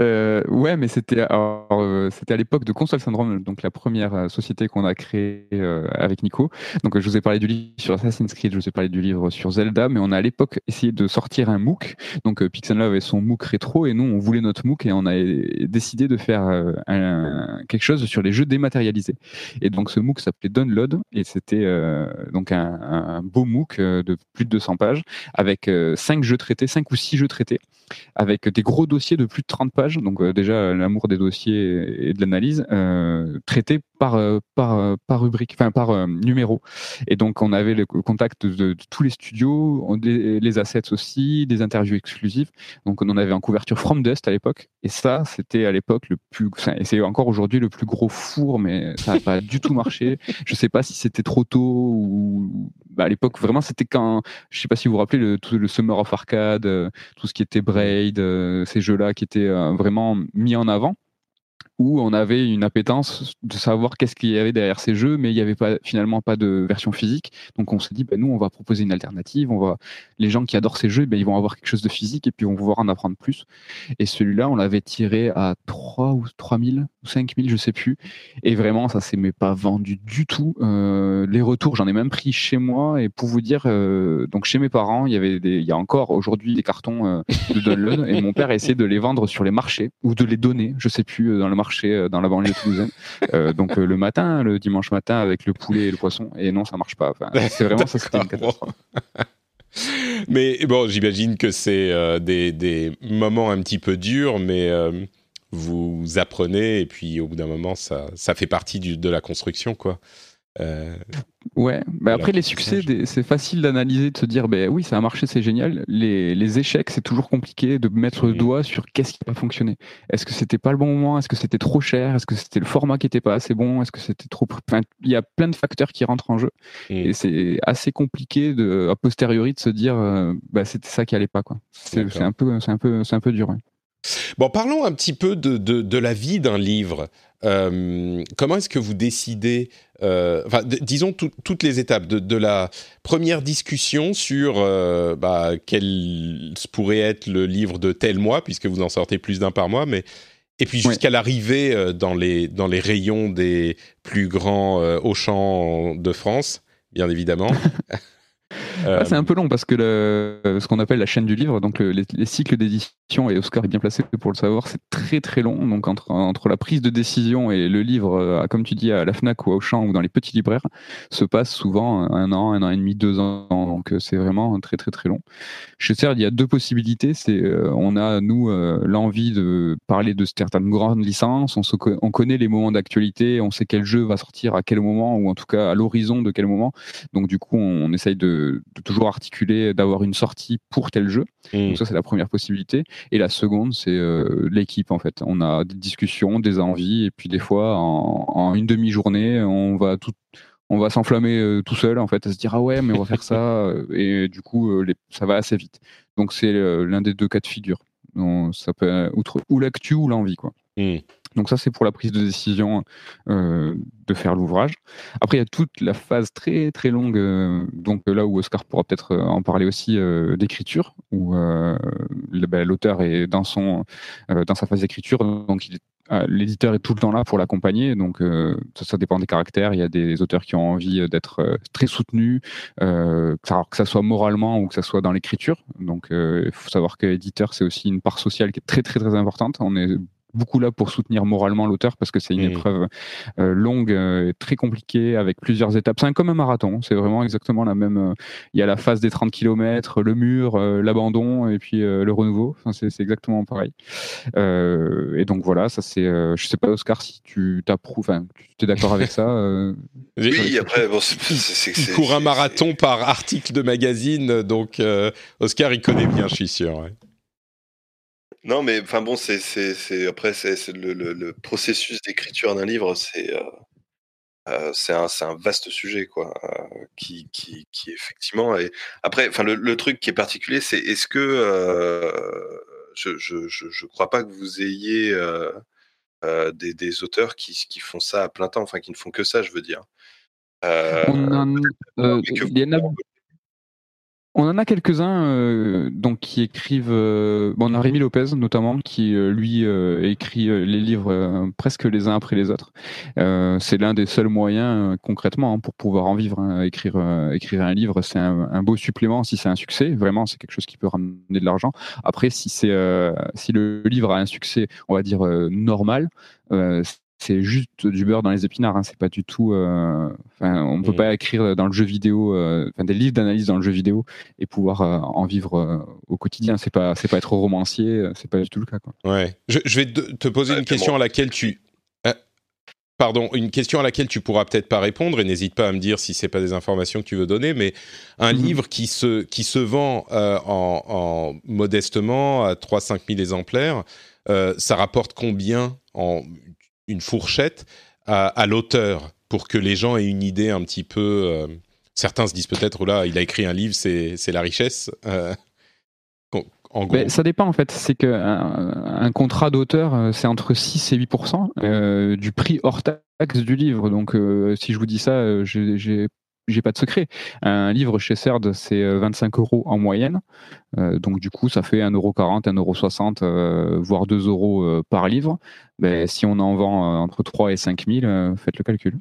S3: Euh, ouais, mais c'était euh, c'était à l'époque de Console Syndrome, donc la première euh, société qu'on a créée euh, avec Nico. Donc je vous ai parlé du livre sur Assassin's Creed, je vous ai parlé du livre sur Zelda, mais on a à l'époque essayé de sortir un MOOC. Donc Pixel Love avait son MOOC rétro et nous on voulait notre MOOC et on a décidé de faire quelque chose sur les jeux dématérialisés. Et donc ce MOOC s'appelait Download et c'était donc un, un, beau MOOC de plus de 200 pages avec cinq jeux traités, cinq ou six jeux traités avec des gros dossiers de plus de 30 pages. Donc euh, déjà l'amour des dossiers et de l'analyse euh, traités par euh, par par rubrique, enfin par numéro. Et donc on avait le contact de, tous les studios, les assets aussi, des interviews exclusives. Donc on en avait en couverture From Dust à l'époque. Et ça, c'était à l'époque le plus, et c'est encore aujourd'hui le plus gros four, mais ça n'a pas du tout marché. Je sais pas si c'était trop tôt ou bah, à l'époque vraiment c'était quand, je sais pas si vous vous rappelez le Summer of Arcade, tout ce qui était Braid, ces jeux-là qui étaient vraiment mis en avant où on avait une appétence de savoir qu'est-ce qu'il y avait derrière ces jeux, mais il n'y avait pas, finalement pas de version physique. Donc on s'est dit, ben nous, on va proposer une alternative. On va, les gens qui adorent ces jeux, ben, ils vont avoir quelque chose de physique et puis on va pouvoir en apprendre plus. Et celui-là, on l'avait tiré à 3 ou 3000 ou 5000, je sais plus. Et vraiment, ça s'est pas vendu du tout. Euh, les retours, j'en ai même pris chez moi. Et pour vous dire, euh, donc chez mes parents, il y avait des, il y a encore aujourd'hui des cartons euh, de download et mon père a essayé de les vendre sur les marchés ou de les donner, je sais plus, dans le marché euh, dans la banlieue toulousaine. Euh, donc euh, le matin, le dimanche matin avec le poulet et le poisson. Et non, ça marche pas. c'est vraiment ça, c'était une catastrophe.
S1: mais bon, j'imagine que c'est des, des, moments un petit peu durs, mais vous apprenez et puis au bout d'un moment, ça, ça fait partie du, de la construction, quoi.
S3: Euh, ouais, bah après les succès, c'est facile d'analyser, de se dire, ben oui, ça a marché, c'est génial. Les, les échecs, c'est toujours compliqué de mettre le doigt sur qu'est-ce qui n'a pas fonctionné. Est-ce que c'était pas le bon moment? Est-ce que c'était trop cher? Est-ce que c'était le format qui était pas assez bon? Est-ce que c'était trop. il y a plein de facteurs qui rentrent en jeu. Et c'est assez compliqué de, a posteriori de se dire, euh, bah, c'était ça qui allait pas. C'est un, peu, un, peu, un peu dur.
S1: Bon, parlons un petit peu de, de, de la vie d'un livre. Euh, comment est-ce que vous décidez, euh, enfin, disons toutes les étapes de, de, la première discussion sur euh, bah, quel pourrait être le livre de tel mois, puisque vous en sortez plus d'un par mois, mais et puis jusqu'à l'arrivée euh, dans les dans les rayons des plus grands euh, Auchan de France, bien évidemment.
S3: Ah, c'est un peu long parce que le, ce qu'on appelle la chaîne du livre, donc le, les, les, cycles d'édition, et Oscar est bien placé pour le savoir, c'est très très long. Donc entre, entre la prise de décision et le livre, euh, comme tu dis, à la FNAC ou au champ ou dans les petits libraires, se passe souvent un an, un an et demi, deux ans. Donc euh, c'est vraiment très très très long. Chez CERD, il y a deux possibilités. C'est euh, On a, nous, euh, l'envie de parler de certaines grandes licences. On, se, on connaît les moments d'actualité, on sait quel jeu va sortir à quel moment, ou en tout cas à l'horizon de quel moment. Donc du coup, on essaye de de toujours articuler, d'avoir une sortie pour tel jeu. Mmh. Donc ça, c'est la première possibilité. Et la seconde, c'est euh, l'équipe, en fait. On a des discussions, des envies, et puis des fois, en, en une demi-journée, on va tout on va s'enflammer euh, tout seul en fait à se dire ah ouais mais on va faire ça et du coup euh, les, ça va assez vite donc c'est euh, l'un des deux cas de figure donc, ça peut outre ou l'actu ou l'envie quoi mmh. Donc ça, c'est pour la prise de décision euh, de faire l'ouvrage. Après, il y a toute la phase très très longue, euh, donc là où Oscar pourra peut-être euh, en parler aussi euh, d'écriture, où ben, l'auteur est dans son dans sa phase d'écriture, donc L'éditeur est tout le temps là pour l'accompagner, donc euh, ça, dépend des caractères. Il y a des auteurs qui ont envie d'être euh, très soutenus, euh, que ça soit moralement ou que ça soit dans l'écriture. Donc il faut savoir que l'éditeur, c'est aussi une part sociale qui est très très très importante. On est beaucoup là pour soutenir moralement l'auteur parce que c'est une mmh. épreuve euh, longue, euh, très compliquée, avec plusieurs étapes. C'est comme un marathon, c'est vraiment exactement la même. Euh, il y a la phase des 30 km, le mur, euh, l'abandon et puis euh, le renouveau. Enfin, c'est exactement pareil. et donc voilà, ça c'est. je sais pas, Oscar, si tu t'approuves, tu es d'accord avec ça
S2: Oui, après, bon, c'est.
S1: Il court un marathon par article de magazine, donc Oscar, il connaît bien, je suis sûr. Ouais.
S2: Non, mais enfin bon, c'est c'est après c'est le, le, le, processus d'écriture d'un livre, c'est euh, euh, c'est un, un, vaste sujet quoi, euh, qui, qui, qui, effectivement est. Après, enfin le, le, truc qui est particulier, c'est est-ce que je, je, je, je, crois pas que vous ayez des, des, auteurs qui, qui font ça à plein temps, enfin qui ne font que ça, je veux dire.
S3: On en, on en a quelques-uns euh, donc qui écrivent. Euh, bon, on a Rémi Lopez notamment qui euh, lui écrit les livres presque les uns après les autres. c'est l'un des seuls moyens concrètement hein, pour pouvoir en vivre. Hein. Écrire écrire un livre, c'est un, un, beau supplément si c'est un succès. Vraiment, c'est quelque chose qui peut ramener de l'argent. Après, si c'est si le livre a un succès, on va dire normal c'est juste du beurre dans les épinards. Hein. C'est pas du tout. Euh... Enfin, on ne peut mmh. pas écrire dans le jeu vidéo, euh... enfin, des livres d'analyse dans le jeu vidéo et pouvoir euh, en vivre euh, au quotidien. C'est pas, c'est pas être romancier. C'est pas du tout le cas. Quoi.
S1: Ouais. Je, je vais te poser une question bon. à laquelle tu. Pardon, une question à laquelle tu pourras peut-être pas répondre et n'hésite pas à me dire si c'est pas des informations que tu veux donner, mais un mmh. livre qui se qui se vend en, en, modestement à 3-5 000 exemplaires, ça rapporte combien en une fourchette à, l'auteur pour que les gens aient une idée un petit peu. Euh, certains se disent peut-être, là, il a écrit un livre, c'est la richesse. Euh,
S3: en gros. Ça dépend en fait. C'est qu'un un contrat d'auteur, euh, c'est entre 6 et 8 euh, du prix hors taxe du livre. Donc, euh, si je vous dis ça, j'ai j'ai pas de secret. Un livre chez CERD, c'est 25 euros en moyenne. Euh, donc, du coup, ça fait 1,40€, 1,60€, euh, voire 2 euros euh, par livre. Ben, si on en vend euh, entre 3 et 5 000, euh, faites le calcul.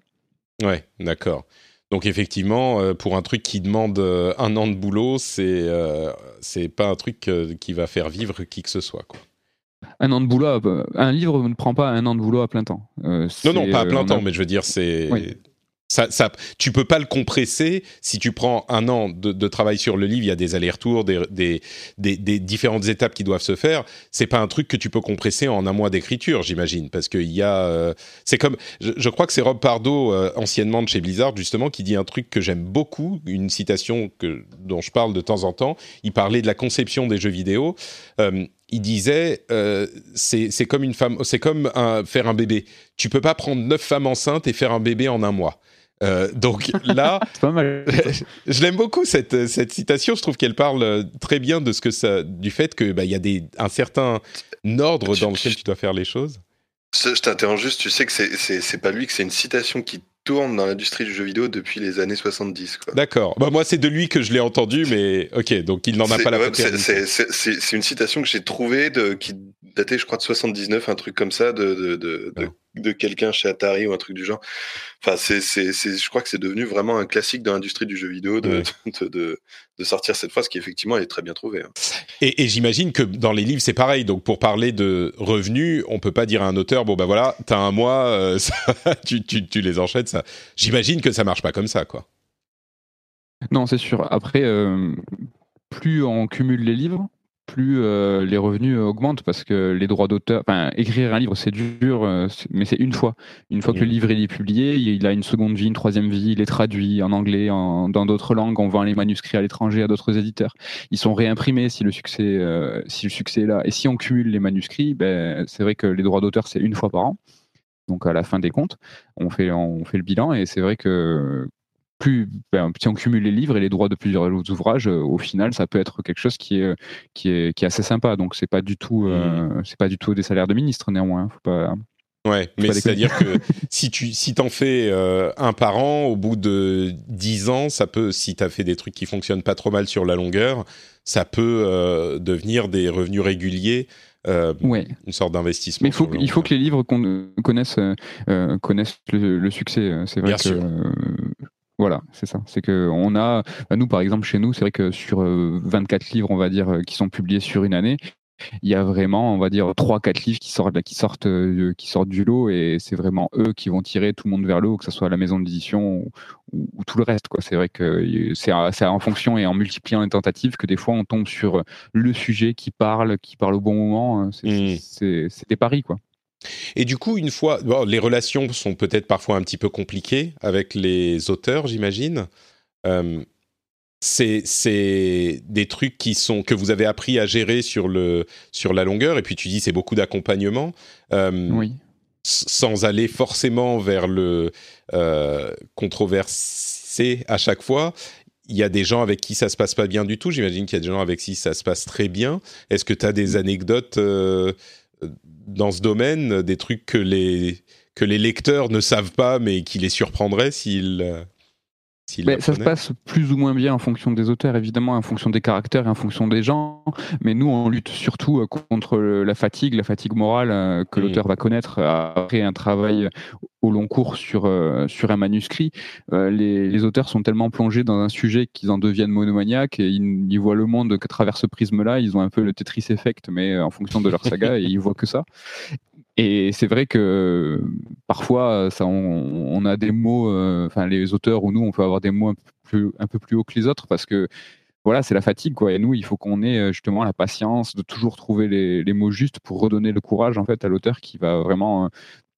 S1: Ouais, d'accord. Donc, effectivement, euh, pour un truc qui demande un an de boulot, c'est c'est pas un truc qui va faire vivre qui que ce soit. Quoi.
S3: Un an de boulot, un livre ne prend pas un an de boulot à plein temps.
S1: non, non, pas à plein temps, a... mais je veux dire, c'est. Oui ça, tu peux pas le compresser. Si tu prends un an de, travail sur le livre, il y a des allers-retours, des, différentes étapes qui doivent se faire. C'est pas un truc que tu peux compresser en un mois d'écriture, j'imagine, parce qu'il y a. Euh, c'est comme, je, crois que c'est Rob Pardo, euh, anciennement de chez Blizzard, justement, qui dit un truc que j'aime beaucoup, une citation que dont je parle de temps en temps. Il parlait de la conception des jeux vidéo. Euh, il disait c'est comme une femme, c'est comme faire un bébé. Tu peux pas prendre neuf femmes enceintes et faire un bébé en un mois Euh, donc là,
S3: pas mal.
S1: je l'aime beaucoup cette, cette citation. Je trouve qu'elle parle très bien de ce que ça, du fait que bah, il y a des, un certain ordre dans lequel tu dois faire les choses.
S2: Je t'interromps juste, tu sais que c'est pas lui, que c'est une citation qui tourne dans l'industrie du jeu vidéo depuis les années 70.
S1: D'accord. Bah, moi, c'est de lui que je l'ai entendu, mais ok, donc il n'en a pas la
S2: C'est une citation que j'ai trouvée de, qui datait, je crois, de 79, un truc comme ça, de, de, de, de de quelqu'un chez Atari ou un truc du genre. Enfin, c'est, c'est, je crois que c'est devenu vraiment un classique dans l'industrie du jeu vidéo de, de, de, sortir cette phrase qui effectivement est très bien trouvée. Hein.
S1: Et, et j'imagine que dans les livres c'est pareil. Donc pour parler de revenus, on peut pas dire à un auteur bon ben voilà, t'as un mois, euh, tu, tu, tu, les enchaînes. Ça, j'imagine que ça marche pas comme ça quoi.
S3: Non, c'est sûr. Après, euh, plus on cumule les livres, plus euh, les revenus augmentent parce que les droits d'auteur, enfin écrire un livre c'est dur, euh, mais c'est une fois. Une fois que le livre est publié, il a une seconde vie, une troisième vie, il est traduit en anglais, en, dans d'autres langues, on vend les manuscrits à l'étranger à d'autres éditeurs. Ils sont réimprimés si le succès, euh, si le succès est là. Et si on cumule les manuscrits, ben, c'est vrai que les droits d'auteur c'est une fois par an. Donc à la fin des comptes, on fait, on fait le bilan et c'est vrai que plus ben, si on cumule les livres et les droits de plusieurs ouvrages, euh, au final, ça peut être quelque chose qui est qui est, qui est assez sympa. Donc c'est pas du tout euh, mmh. c'est pas du tout des salaires de ministre néanmoins. Hein. Faut pas
S1: Ouais, mais c'est-à-dire que si tu si t'en fais euh, un par an, au bout de dix ans, ça peut, si t'as fait des trucs qui fonctionnent pas trop mal sur la longueur, ça peut devenir des revenus réguliers.
S3: ouais.
S1: une sorte d'investissement.
S3: Mais il faut, il faut que les livres connaissent, connaissent le, succès. C'est vrai que voilà, c'est ça. C'est que on a, bah, nous par exemple chez nous, c'est vrai que sur 24 euh, livres, on va dire, euh, qui sont publiés sur une année, il y a vraiment, on va dire, trois, quatre livres qui sortent, qui sortent, euh, qui sortent du lot, et c'est vraiment eux qui vont tirer tout le monde vers le haut, que ce soit la maison d'édition ou, tout le reste. Quoi. C'est vrai que c'est, en fonction et en multipliant les tentatives que des fois on tombe sur le sujet qui parle, qui parle au bon moment. Hein. C'est, mmh. c'est des paris, quoi.
S1: Et du coup, une fois, les relations sont peut-être parfois un petit peu compliquées avec les auteurs, j'imagine. Euh, c'est des trucs qui sont que vous avez appris à gérer sur le sur la longueur. Et puis tu dis c'est beaucoup d'accompagnement.
S3: Euh, oui.
S1: Sans aller forcément vers le euh, controversé à chaque fois, il y a des gens avec qui ça se passe pas bien du tout. J'imagine qu'il y a des gens avec qui ça se passe très bien. Est-ce que tu as des anecdotes euh, dans ce domaine, des trucs que les, que les lecteurs ne savent pas, mais qui les surprendraient s'ils. Euh,
S3: ça se passe plus ou moins bien en fonction des auteurs, évidemment, en fonction des caractères et en fonction des gens. Mais nous, on lutte surtout euh, contre la fatigue, la fatigue morale euh, que mmh. l'auteur va connaître après un travail au long cours sur, euh, sur un manuscrit. les, les, auteurs sont tellement plongés dans un sujet qu'ils en deviennent monomaniaques et ils, ils, voient le monde qu'à travers ce prisme-là. Ils ont un peu le Tetris Effect, mais en fonction de leur saga, et ils voient que ça. Et c'est vrai que parfois, on, a des mots, euh, enfin les auteurs ou nous, on peut avoir des mots un peu plus, un haut que les autres parce que voilà, c'est la fatigue quoi. Et nous, il faut qu'on ait euh, justement la patience de toujours trouver les, mots justes pour redonner le courage en fait à l'auteur qui va vraiment euh,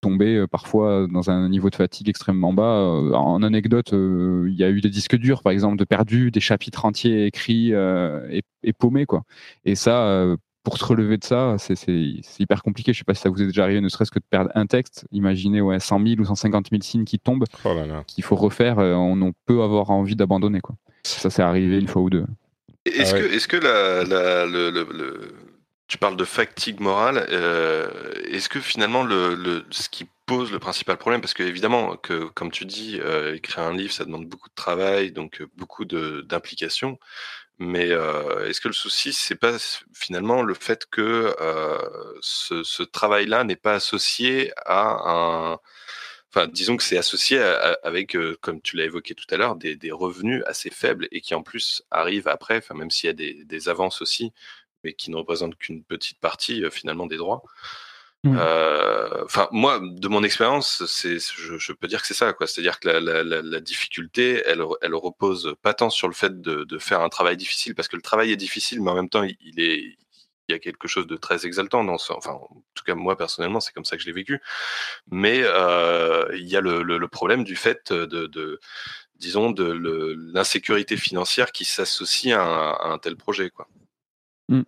S3: tomber parfois dans un niveau de fatigue extrêmement bas. En anecdote, il y a eu des disques durs, par exemple, de perdus, des chapitres entiers écrits et, paumés, quoi. Et ça, pour se relever de ça, c'est hyper compliqué. Je sais pas si ça vous est déjà arrivé, ne serait-ce que de perdre un texte. Imaginez ouais, 100 000 ou 150 000 signes qui tombent, oh qu'il faut refaire. Euh, on, peut avoir envie d'abandonner. Quoi. Ça, c'est arrivé une fois ou deux.
S2: Est-ce ah que, est que la, le, tu parles de fatigue morale euh, Est-ce que finalement, le, ce qui pose le principal problème, parce que évidemment, que, comme tu dis, euh, écrire un livre, ça demande beaucoup de travail, donc beaucoup d'implication. Mais euh, est-ce que le souci, c'est pas finalement le fait que euh, ce, travail-là n'est pas associé à un, enfin, disons que c'est associé avec, euh, comme tu l'as évoqué tout à l'heure, des, des, revenus assez faibles et qui en plus arrivent après, même s'il y a des, des, avances aussi, mais qui ne représentent qu'une petite partie finalement des droits. Euh, enfin, moi, de mon expérience, c'est, je, je, peux dire que c'est ça, quoi. C'est-à-dire que la, la, la, difficulté, elle, elle repose pas tant sur le fait de, de, faire un travail difficile, parce que le travail est difficile, mais en même temps, il est, il y a quelque chose de très exaltant dans enfin, en tout cas moi personnellement, c'est comme ça que je l'ai vécu. Mais euh, il y a le, le, le, problème du fait de, de disons, de l'insécurité financière qui s'associe à, à, un tel projet, quoi.
S3: Mm.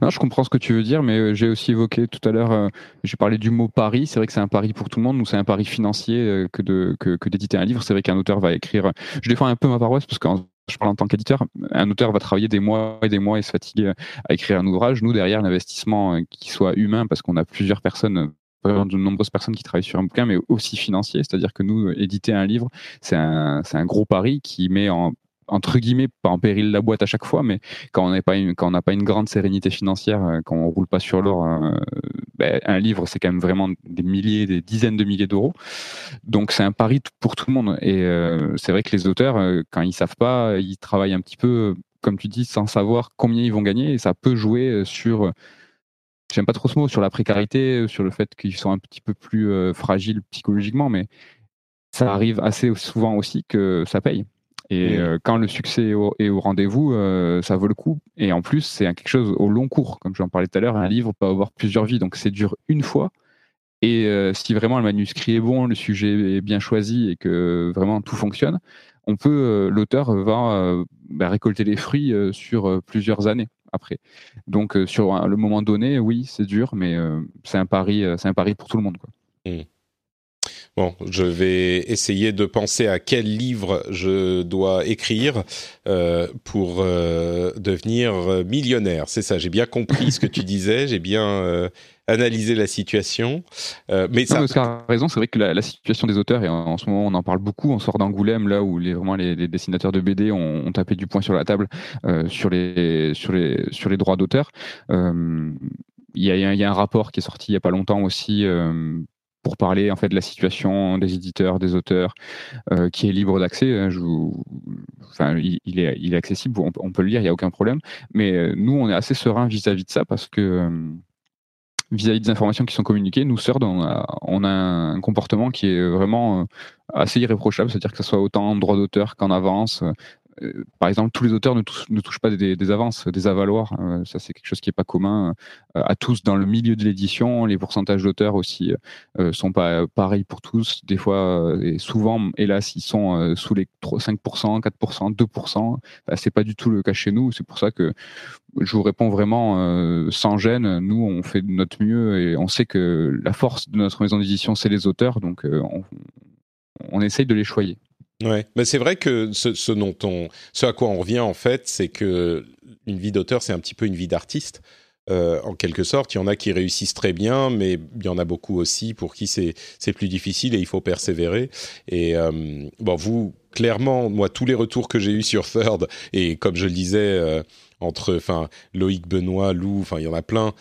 S3: Non, je comprends ce que tu veux dire, mais euh, j'ai aussi évoqué tout à l'heure, euh, j'ai parlé du mot pari. C'est vrai que c'est un pari pour tout le monde, ou c'est un pari financier euh, que de que, d'éditer un livre. C'est vrai qu'un auteur va écrire. Je défends un peu ma paroisse parce que je parle en tant qu'éditeur. Un auteur va travailler des mois et des mois et se fatiguer à écrire un ouvrage. Nous, derrière, l'investissement qui soit humain, parce qu'on a plusieurs personnes de nombreuses personnes qui travaillent sur un bouquin, mais aussi financier. C'est-à-dire que nous, éditer un livre, c'est un, un, gros pari qui met en, entre guillemets, pas en péril la boîte à chaque fois, mais quand on n'a pas une, pas une grande sérénité financière, euh, quand on roule pas sur l'or, euh, ben, un livre, c'est quand même vraiment des milliers, des dizaines de milliers d'euros. Donc c'est un pari pour tout le monde. Et euh, c'est vrai que les auteurs, quand ils savent pas, ils travaillent un petit peu, comme tu dis, sans savoir combien ils vont gagner, et ça peut jouer sur j'aime pas trop ce mot, sur la précarité, sur le fait qu'ils sont un petit peu plus fragiles psychologiquement, mais ça arrive assez souvent aussi que ça paye. Et euh, quand le succès est au, rendez-vous, euh, ça vaut le coup. Et en plus, c'est quelque chose au long cours. Comme j'en parlais tout à l'heure, un livre peut avoir plusieurs vies. Donc c'est dur une fois. Et euh, si vraiment le manuscrit est bon, le sujet est bien choisi et que vraiment tout fonctionne, on peut, l'auteur va bah, récolter les fruits sur plusieurs années après. Donc sur le moment donné, oui, c'est dur, mais c'est un pari, c'est un pari pour tout le monde. Quoi. Mmh.
S1: Bon, je vais essayer de penser à quel livre je dois écrire euh, pour euh, devenir millionnaire. C'est ça, j'ai bien compris ce que tu disais, j'ai bien euh, analysé la situation.
S3: Euh, mais ça... a raison, c'est vrai que la, situation des auteurs, et en, ce moment on en parle beaucoup, on sort d'Angoulême, là où les, vraiment les, dessinateurs de BD ont, tapé du poing sur la table sur, les, sur, les, sur les droits d'auteur. Il y, y, a, un rapport qui est sorti il n'y a pas longtemps aussi pour parler en fait de la situation des éditeurs, des auteurs, euh, qui est libre d'accès. Hein, enfin, il, est, accessible, on, peut le lire, il n'y a aucun problème. Mais euh, nous, on est assez serein vis-à-vis de ça parce que euh, vis-à-vis des informations qui sont communiquées, nous, sœurs, on a, un comportement qui est vraiment assez irréprochable, c'est-à-dire que ce soit autant en droit d'auteur qu'en avance, par exemple, tous les auteurs ne, touchent, pas des, avances, des avaloirs. Euh, ça, c'est quelque chose qui n'est pas commun euh, à tous dans le milieu de l'édition. Les pourcentages d'auteurs aussi ne sont pas pareils pour tous. Des fois, et souvent, hélas, ils sont sous les 5%, 4%, 2%. Ce c'est pas du tout le cas chez nous. C'est pour ça que je vous réponds vraiment sans gêne. Nous, on fait de notre mieux et on sait que la force de notre maison d'édition, c'est les auteurs. Donc, on, on essaye de les choyer.
S1: Ouais, mais c'est vrai que ce, dont on, ce à quoi on revient en fait, c'est que une vie d'auteur, c'est un petit peu une vie d'artiste. Euh, en quelque sorte, il y en a qui réussissent très bien, mais il y en a beaucoup aussi pour qui c'est plus difficile et il faut persévérer. Et euh, bon, vous clairement, moi, tous les retours que j'ai eus sur Third et comme je le disais. Euh, entre enfin Loïc Benoît Lou il y en a plein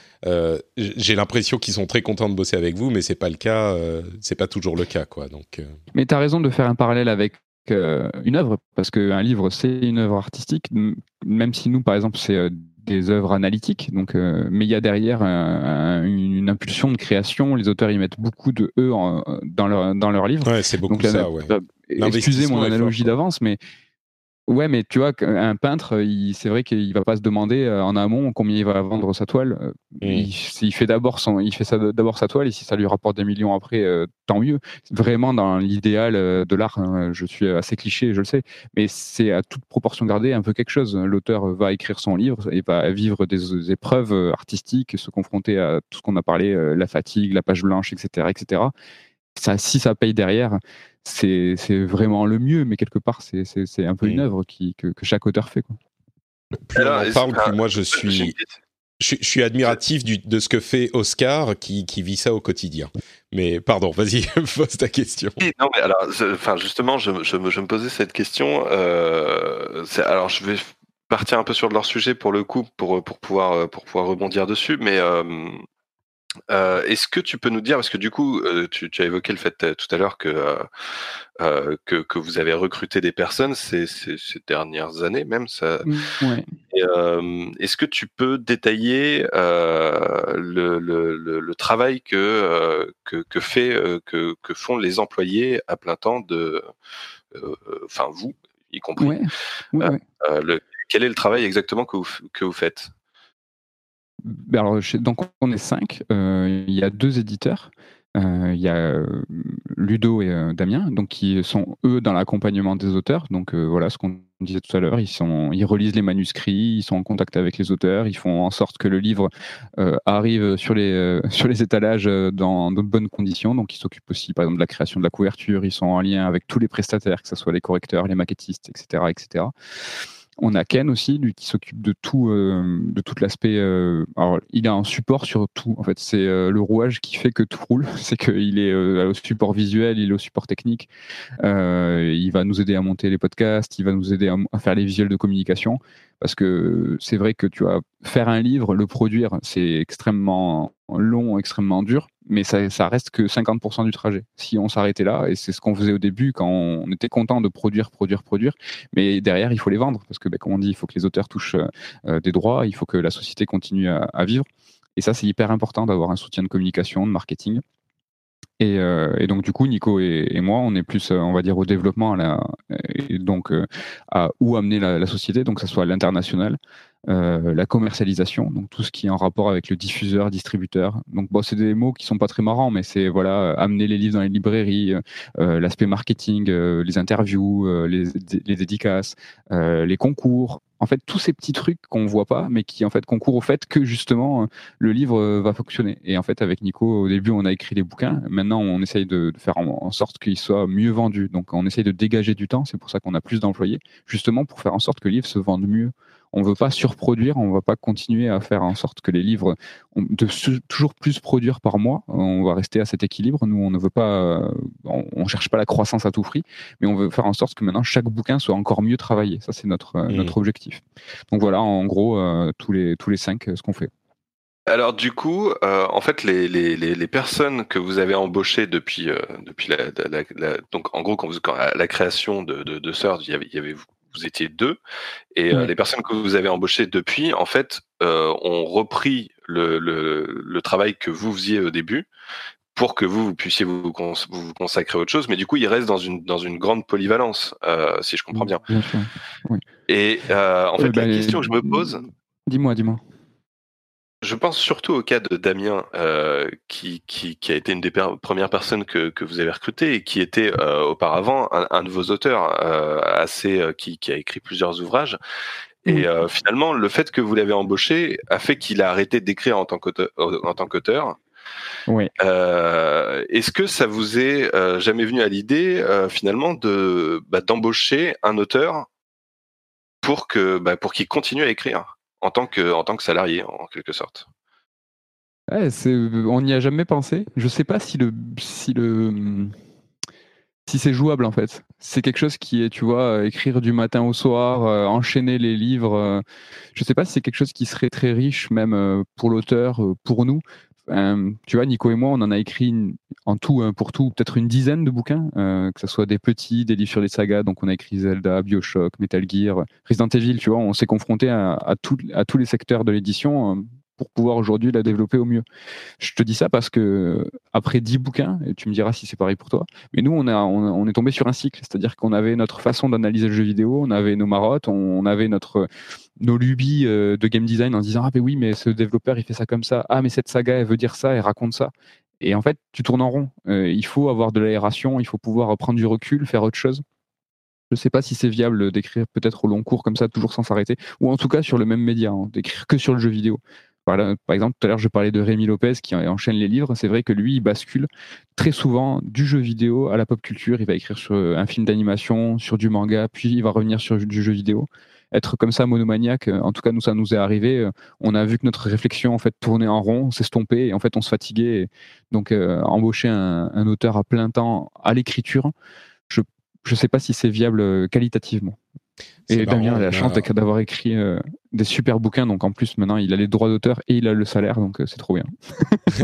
S1: j'ai l'impression qu'ils sont très contents de bosser avec vous mais c'est pas le cas c'est pas toujours le cas quoi donc
S3: mais tu as raison de faire un parallèle avec une œuvre parce qu'un livre c'est une œuvre artistique même si nous par exemple c'est des œuvres analytiques donc mais il y a derrière une, impulsion de création. Les auteurs y mettent beaucoup de eux dans leur dans leur livre.
S1: Ouais, c'est beaucoup ça ouais.
S3: excusez mon analogie d'avance mais Ouais, mais tu vois, un peintre, c'est vrai qu'il va pas se demander euh, en amont combien il va vendre sa toile. Euh, mmh. Il, fait d'abord son, il fait d'abord sa toile et si ça lui rapporte des millions après, euh, tant mieux. Vraiment dans l'idéal de l'art, hein, je suis assez cliché, je le sais, mais c'est à toute proportion gardée un peu quelque chose. L'auteur va écrire son livre et va vivre des épreuves artistiques, se confronter à tout ce qu'on a parlé, la fatigue, la page blanche, etc., etc. Ça, si ça paye derrière, c'est vraiment le mieux, mais quelque part, c'est un peu une œuvre qui, que, chaque auteur fait. Quoi.
S1: Plus on en parle, plus moi je suis, je, suis admiratif du, de ce que fait Oscar qui, qui, vit ça au quotidien. Mais pardon, vas-y, pose ta question.
S2: Non, mais alors, enfin, justement, je, je, me, je, me posais cette question. Euh, alors, je vais partir un peu sur leur sujet pour le coup, pour, pour, pouvoir, pour pouvoir rebondir dessus, mais euh, euh, est-ce que tu peux nous dire, parce que du coup, euh, tu, as évoqué le fait euh, tout à l'heure que, que, vous avez recruté des personnes ces, dernières années même. Ça... Mmh, est-ce que tu peux détailler le, travail que, que, fait, que, font les employés à plein temps de, enfin vous y compris. quel est le travail exactement que que vous faites?
S3: Alors, donc on est cinq. Euh, il y a deux éditeurs. Euh, il y a euh, Ludo et Damien, donc qui sont eux dans l'accompagnement des auteurs. Donc voilà, ce qu'on on disait tout à l'heure, ils, relisent les manuscrits, ils sont en contact avec les auteurs, ils font en sorte que le livre arrive sur les, étalages dans de bonnes conditions. Donc, ils s'occupent aussi, par exemple, de la création de la couverture, ils sont en lien avec tous les prestataires, que ce soit les correcteurs, les maquettistes, etc. etc. On a Ken aussi, lui qui s'occupe de tout, euh, de tout l'aspect. Euh, alors, il a un support sur tout. En fait, c'est euh, le rouage qui fait que tout roule. C'est qu'il est au support visuel, il est au support technique. il va nous aider à monter les podcasts, il va nous aider à faire les visuels de communication. Parce que c'est vrai que tu vas faire un livre, le produire, c'est extrêmement long, extrêmement dur, mais ça, ça reste que 50% du trajet. Si on s'arrêtait là, et c'est ce qu'on faisait au début quand on était content de produire, produire, produire, mais derrière, il faut les vendre, parce que, ben, comme on dit, il faut que les auteurs touchent euh, des droits, il faut que la société continue à, à vivre. Et ça, c'est hyper important d'avoir un soutien de communication, de marketing. Euh, et, donc du coup, Nico et, moi, on est plus, euh, on va dire, au développement, et donc euh, à où amener la, société, donc que ce soit l'international, la commercialisation, donc tout ce qui est en rapport avec le diffuseur, distributeur. Donc bon, c'est des mots qui sont pas très marrants, mais c'est voilà, amener les livres dans les librairies, l'aspect marketing, les interviews, les, dédicaces, les concours, en fait tous ces petits trucs qu'on voit pas, mais qui en fait concourent au fait que justement le livre euh, va fonctionner. Et en fait avec Nico au début on a écrit les bouquins, maintenant on essaye de, faire en, sorte qu'ils soient mieux vendus. Donc on essaye de dégager du temps, c'est pour ça qu'on a plus d'employés, justement pour faire en sorte que le livre se vende mieux on ne veut pas surproduire, on ne va pas continuer à faire en sorte que les livres de toujours plus produire par mois. On va rester à cet équilibre. Nous, on ne veut pas, on, cherche pas la croissance à tout prix, mais on veut faire en sorte que maintenant chaque bouquin soit encore mieux travaillé. Ça, c'est notre mmh. notre objectif. Donc voilà, en gros, euh, tous les tous les cinq, euh, ce qu'on fait.
S2: Alors du coup, euh, en fait, les, les, les, personnes que vous avez embauchées depuis depuis la, donc en gros quand, vous, quand la création de de, de il y avait, il y avait vous étiez deux, et euh, les personnes que vous avez embauchées depuis, en fait, euh, ont repris le, le, le, travail que vous faisiez au début pour que vous, vous puissiez vous, vous, consacrer à autre chose, mais du coup, ils restent dans une, dans une grande polyvalence, euh, si je comprends bien. Et en fait, la bah, question que je me pose...
S3: Dis-moi, dis-moi.
S2: Je pense surtout au cas de Damien, euh, qui, qui, qui, a été une des premières personnes que, que vous avez recrutées et qui était euh, auparavant un, un, de vos auteurs, euh, assez euh, qui, qui, a écrit plusieurs ouvrages. Et euh, finalement, le fait que vous l'avez embauché a fait qu'il a arrêté d'écrire en tant qu'auteur. En tant qu'auteur.
S3: Oui.
S2: Est-ce que ça vous est jamais venu à l'idée finalement de bah, d'embaucher un auteur pour que bah, pour qu'il continue à écrire? En tant que, tant que salarié, en quelque sorte.
S3: On n'y a jamais pensé. Je ne sais pas si le, si le, si c'est jouable en fait. C'est quelque chose qui est, tu vois, écrire du matin au soir, euh, enchaîner les livres. Euh, je ne sais pas si c'est quelque chose qui serait très riche, même euh, pour l'auteur, pour nous. Euh, tu vois, Nico et moi, on en a écrit en tout, pour tout, peut-être une dizaine de bouquins, euh, que ce soit des petits, des livres sur des sagas. Donc, on a écrit Zelda, Bioshock, Metal Gear, Resident Evil. Tu vois, on s'est confronté à, tous les secteurs de l'édition. Pour pouvoir aujourd'hui la développer au mieux. Je te dis ça parce que après dix bouquins, et tu me diras si c'est pareil pour toi, mais nous on, est tombé sur un cycle, c'est-à-dire qu'on avait notre façon d'analyser le jeu vidéo, on avait nos marottes, on, avait notre nos lubies euh, de game design en disant ah mais oui mais ce développeur il fait ça comme ça, ah mais cette saga elle veut dire ça, elle raconte ça. Et en fait, tu tournes en rond. Euh, il faut avoir de l'aération, il faut pouvoir prendre du recul, faire autre chose. Je ne sais pas si c'est viable d'écrire peut-être au long cours comme ça, toujours sans s'arrêter, ou en tout cas sur le même média, hein, d'écrire que sur le jeu vidéo. Par, exemple, tout à l'heure, je parlais de Rémi Lopez qui enchaîne les livres. C'est vrai que lui, il bascule très souvent du jeu vidéo à la pop culture. Il va écrire sur un film d'animation, sur du manga, puis il va revenir sur du jeu vidéo. Être comme ça monomaniaque, en tout cas, nous, ça nous est arrivé. On a vu que notre réflexion, en fait, tournait en rond, s'estompait, et en fait, on se fatiguait. donc, euh, embaucher un, auteur à plein temps à l'écriture, je ne sais pas si c'est viable euh, qualitativement. Et Damien a la chance d'avoir écrit euh, des super bouquins, donc en plus maintenant il a les droits d'auteur et il a le salaire, donc euh, c'est trop bien.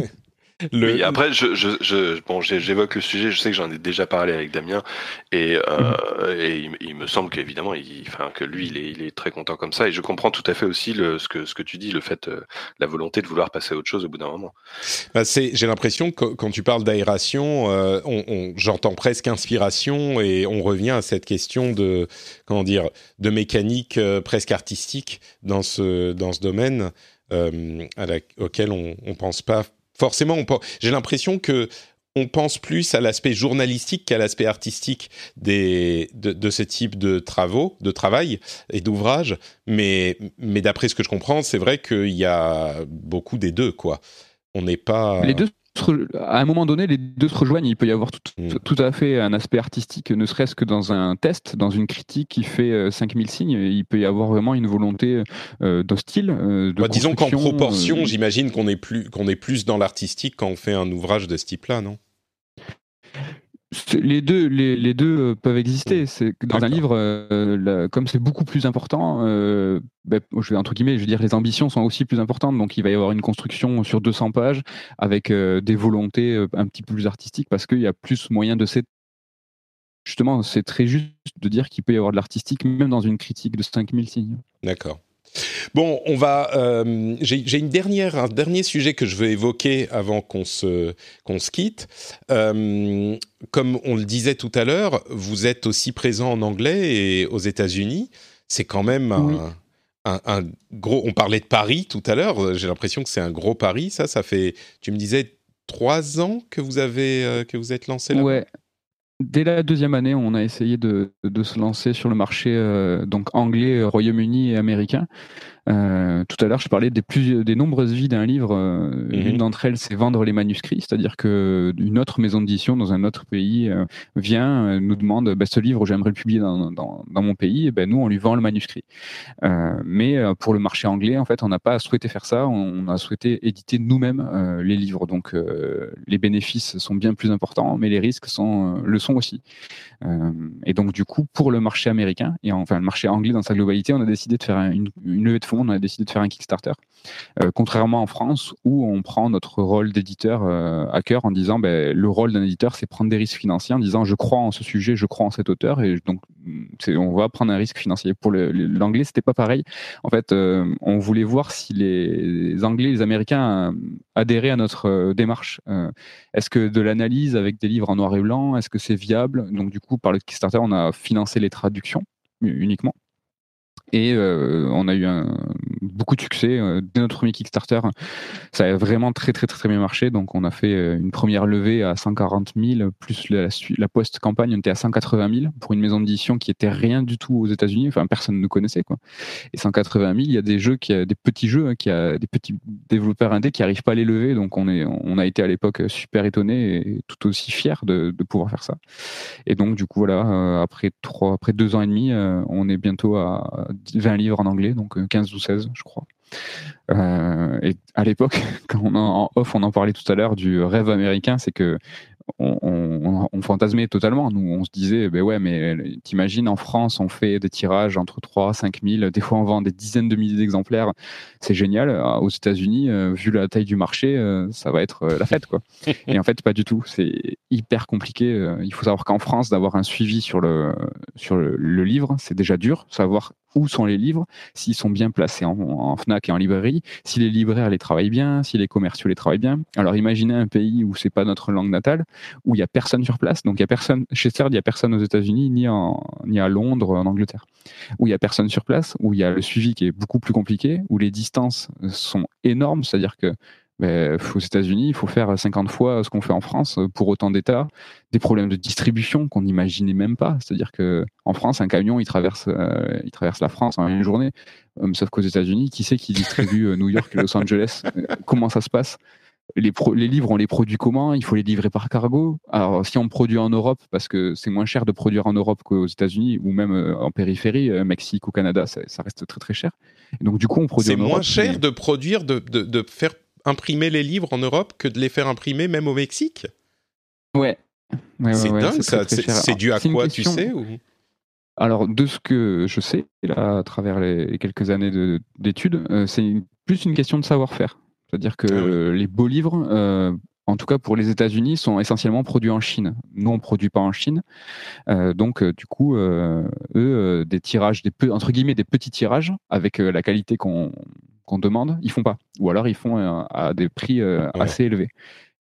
S2: Le... après, je, je, je bon, j'évoque le sujet. Je sais que j'en ai déjà parlé avec Damien, et, euh, mhm. et il, me semble qu'évidemment, il, enfin, que lui, il est, il est, très content comme ça. Et je comprends tout à fait aussi le, ce que ce que tu dis, le fait, euh, la volonté de vouloir passer à autre chose au bout d'un moment.
S1: Bah c'est, j'ai l'impression que quand tu parles d'aération, euh, on, on, j'entends presque inspiration, et on revient à cette question de comment dire, de mécanique presque artistique dans ce dans ce domaine. À la, auquel on, on pense pas forcément, j'ai l'impression que on pense plus à l'aspect journalistique qu'à l'aspect artistique des, de, ce type de travaux, de travail et d'ouvrages. Mais, mais d'après ce que je comprends, c'est vrai qu'il y a beaucoup des deux, quoi. On n'est pas.
S3: Les deux à un moment donné, les deux se rejoignent. Il peut y avoir mm. tout, à fait un aspect artistique, ne serait-ce que dans un test, dans une critique qui fait 5000 euh, signes. Il peut y avoir vraiment une volonté euh, de style. Euh,
S1: bah, disons qu'en proportion, j'imagine qu'on est, plus, qu'on est plus dans l'artistique quand on fait un ouvrage de ce type-là, non?
S3: Les deux, les, deux euh, peuvent exister. C'est dans un livre, euh, comme c'est beaucoup plus important, euh, ben, je vais entre guillemets, je veux dire, les ambitions sont aussi plus importantes. Donc, il va y avoir une construction sur 200 pages avec des volontés un petit peu plus artistiques parce qu'il y a plus moyen de cette justement, c'est très juste de dire qu'il peut y avoir de l'artistique même dans une critique de 5000 signes.
S1: D'accord. Bon, on va. Euh, j'ai une dernière, un dernier sujet que je veux évoquer avant qu'on se qu'on se quitte. Euh, comme on le disait tout à l'heure, vous êtes aussi présent en anglais et aux États-Unis. C'est quand même un, gros. On parlait de Paris tout à l'heure. J'ai l'impression que c'est un gros pari. Ça, ça fait. Tu me disais trois ans que vous avez euh, que vous êtes lancé là.
S3: Ouais. Dès la deuxième année, on a essayé de, se lancer sur le marché euh, donc anglais, Royaume-Uni et américain. Euh, tout à l'heure, je parlais des, plus, des nombreuses vies d'un livre. Euh, mhm. Une d'entre elles, c'est vendre les manuscrits, c'est-à-dire que une autre maison d'édition dans un autre pays euh, vient, nous demande bah, ce livre, j'aimerais le publier dans, dans, dans mon pays. Et ben, nous, on lui vend le manuscrit. mais pour le marché anglais, en fait, on n'a pas souhaité faire ça. On a souhaité éditer nous-mêmes les livres. Donc, les bénéfices sont bien plus importants, mais les risques sont, le sont aussi. et donc, du coup, pour le marché américain et enfin le marché anglais dans sa globalité, on a décidé de faire une, une levée de on a décidé de faire un Kickstarter. Euh, contrairement en France, où on prend notre rôle d'éditeur euh, à cœur en disant ben, le rôle d'un éditeur, c'est prendre des risques financiers en disant je crois en ce sujet, je crois en cet auteur, et donc on va prendre un risque financier. Pour l'anglais, c'était pas pareil. En fait, euh, on voulait voir si les Anglais, les Américains adhéraient à notre démarche. est-ce que de l'analyse avec des livres en noir et blanc, est-ce que c'est viable? Donc du coup, par le Kickstarter, on a financé les traductions uniquement. Et euh, on a eu un, beaucoup de succès. Euh, dès notre premier Kickstarter, ça a vraiment très très très, bien marché. Donc on a fait euh, une première levée à 140 000, plus la, la post-campagne, on était à 180 000 pour une maison d'édition qui était rien du tout aux États-Unis. Enfin, personne ne connaissait. Et 180 000, il y a des jeux, qui des petits jeux, hein, qui a des petits développeurs indés qui n'arrivent pas à les lever. Donc on, est, on a été à l'époque super étonnés et tout aussi fiers de, de, pouvoir faire ça. Et donc du coup, voilà, après, trois, après deux ans et demi, on est bientôt à 20 livres en anglais, donc 15 ou 16, je crois. Euh, et à l'époque, quand on en off, on en parlait tout à l'heure du rêve américain, c'est que on, fantasmait totalement. Nous, on se disait, ben ouais, mais t'imagines, en France, on fait des tirages entre 3 5 000, des fois on vend des dizaines de milliers d'exemplaires, c'est génial. Euh, aux États-Unis, euh, vu la taille du marché, euh, ça va être la fête, quoi. Et en fait, pas du tout. C'est hyper compliqué. Il faut savoir qu'en France, d'avoir un suivi sur le, sur le livre, c'est déjà dur. Savoir où sont les livres, s'ils sont bien placés en, FNAC et en librairie, si les libraires les travaillent bien, si les commerciaux les travaillent bien. Alors imaginez un pays où c'est pas notre langue natale, où il y a personne sur place, donc il y a personne, chez CERD, il y a personne aux États-Unis, ni, ni à Londres, en Angleterre, où il y a personne sur place, où il y a le suivi qui est beaucoup plus compliqué, où les distances sont énormes, c'est-à-dire que aux États-Unis, il faut faire 50 fois ce qu'on fait en France pour autant d'États, des problèmes de distribution qu'on n'imaginait même pas. C'est-à-dire que en France, un camion, il traverse, euh, il traverse la France en une journée. Euh, sauf qu'aux États-Unis, qui sait qui distribue euh, New York et Los Angeles? Comment ça se passe? Les, les, livres, on les produit comment? Il faut les livrer par cargo? Alors, si on produit en Europe, parce que c'est moins cher de produire en Europe qu'aux États-Unis ou même en périphérie, Mexique ou Canada, ça, reste très très cher. donc, du coup, on produit.
S1: C'est moins cher de produire, de, de, de faire imprimer les livres en Europe que de les faire imprimer même au Mexique?
S3: Ouais.
S1: c'est dingue, ça. C'est dû à quoi, tu sais ou...
S3: Alors, de ce que je sais, là, à travers les quelques années d'études, euh, c'est plus une question de savoir-faire. C'est-à-dire que ah les beaux livres, euh, en tout cas pour les États-Unis, sont essentiellement produits en Chine. Nous, on ne produit pas en Chine. Euh, donc, du coup, eux, des tirages, des entre guillemets, des petits tirages, avec la qualité qu'on demande, ils font pas. Ou alors ils font euh, à des prix euh, assez élevés.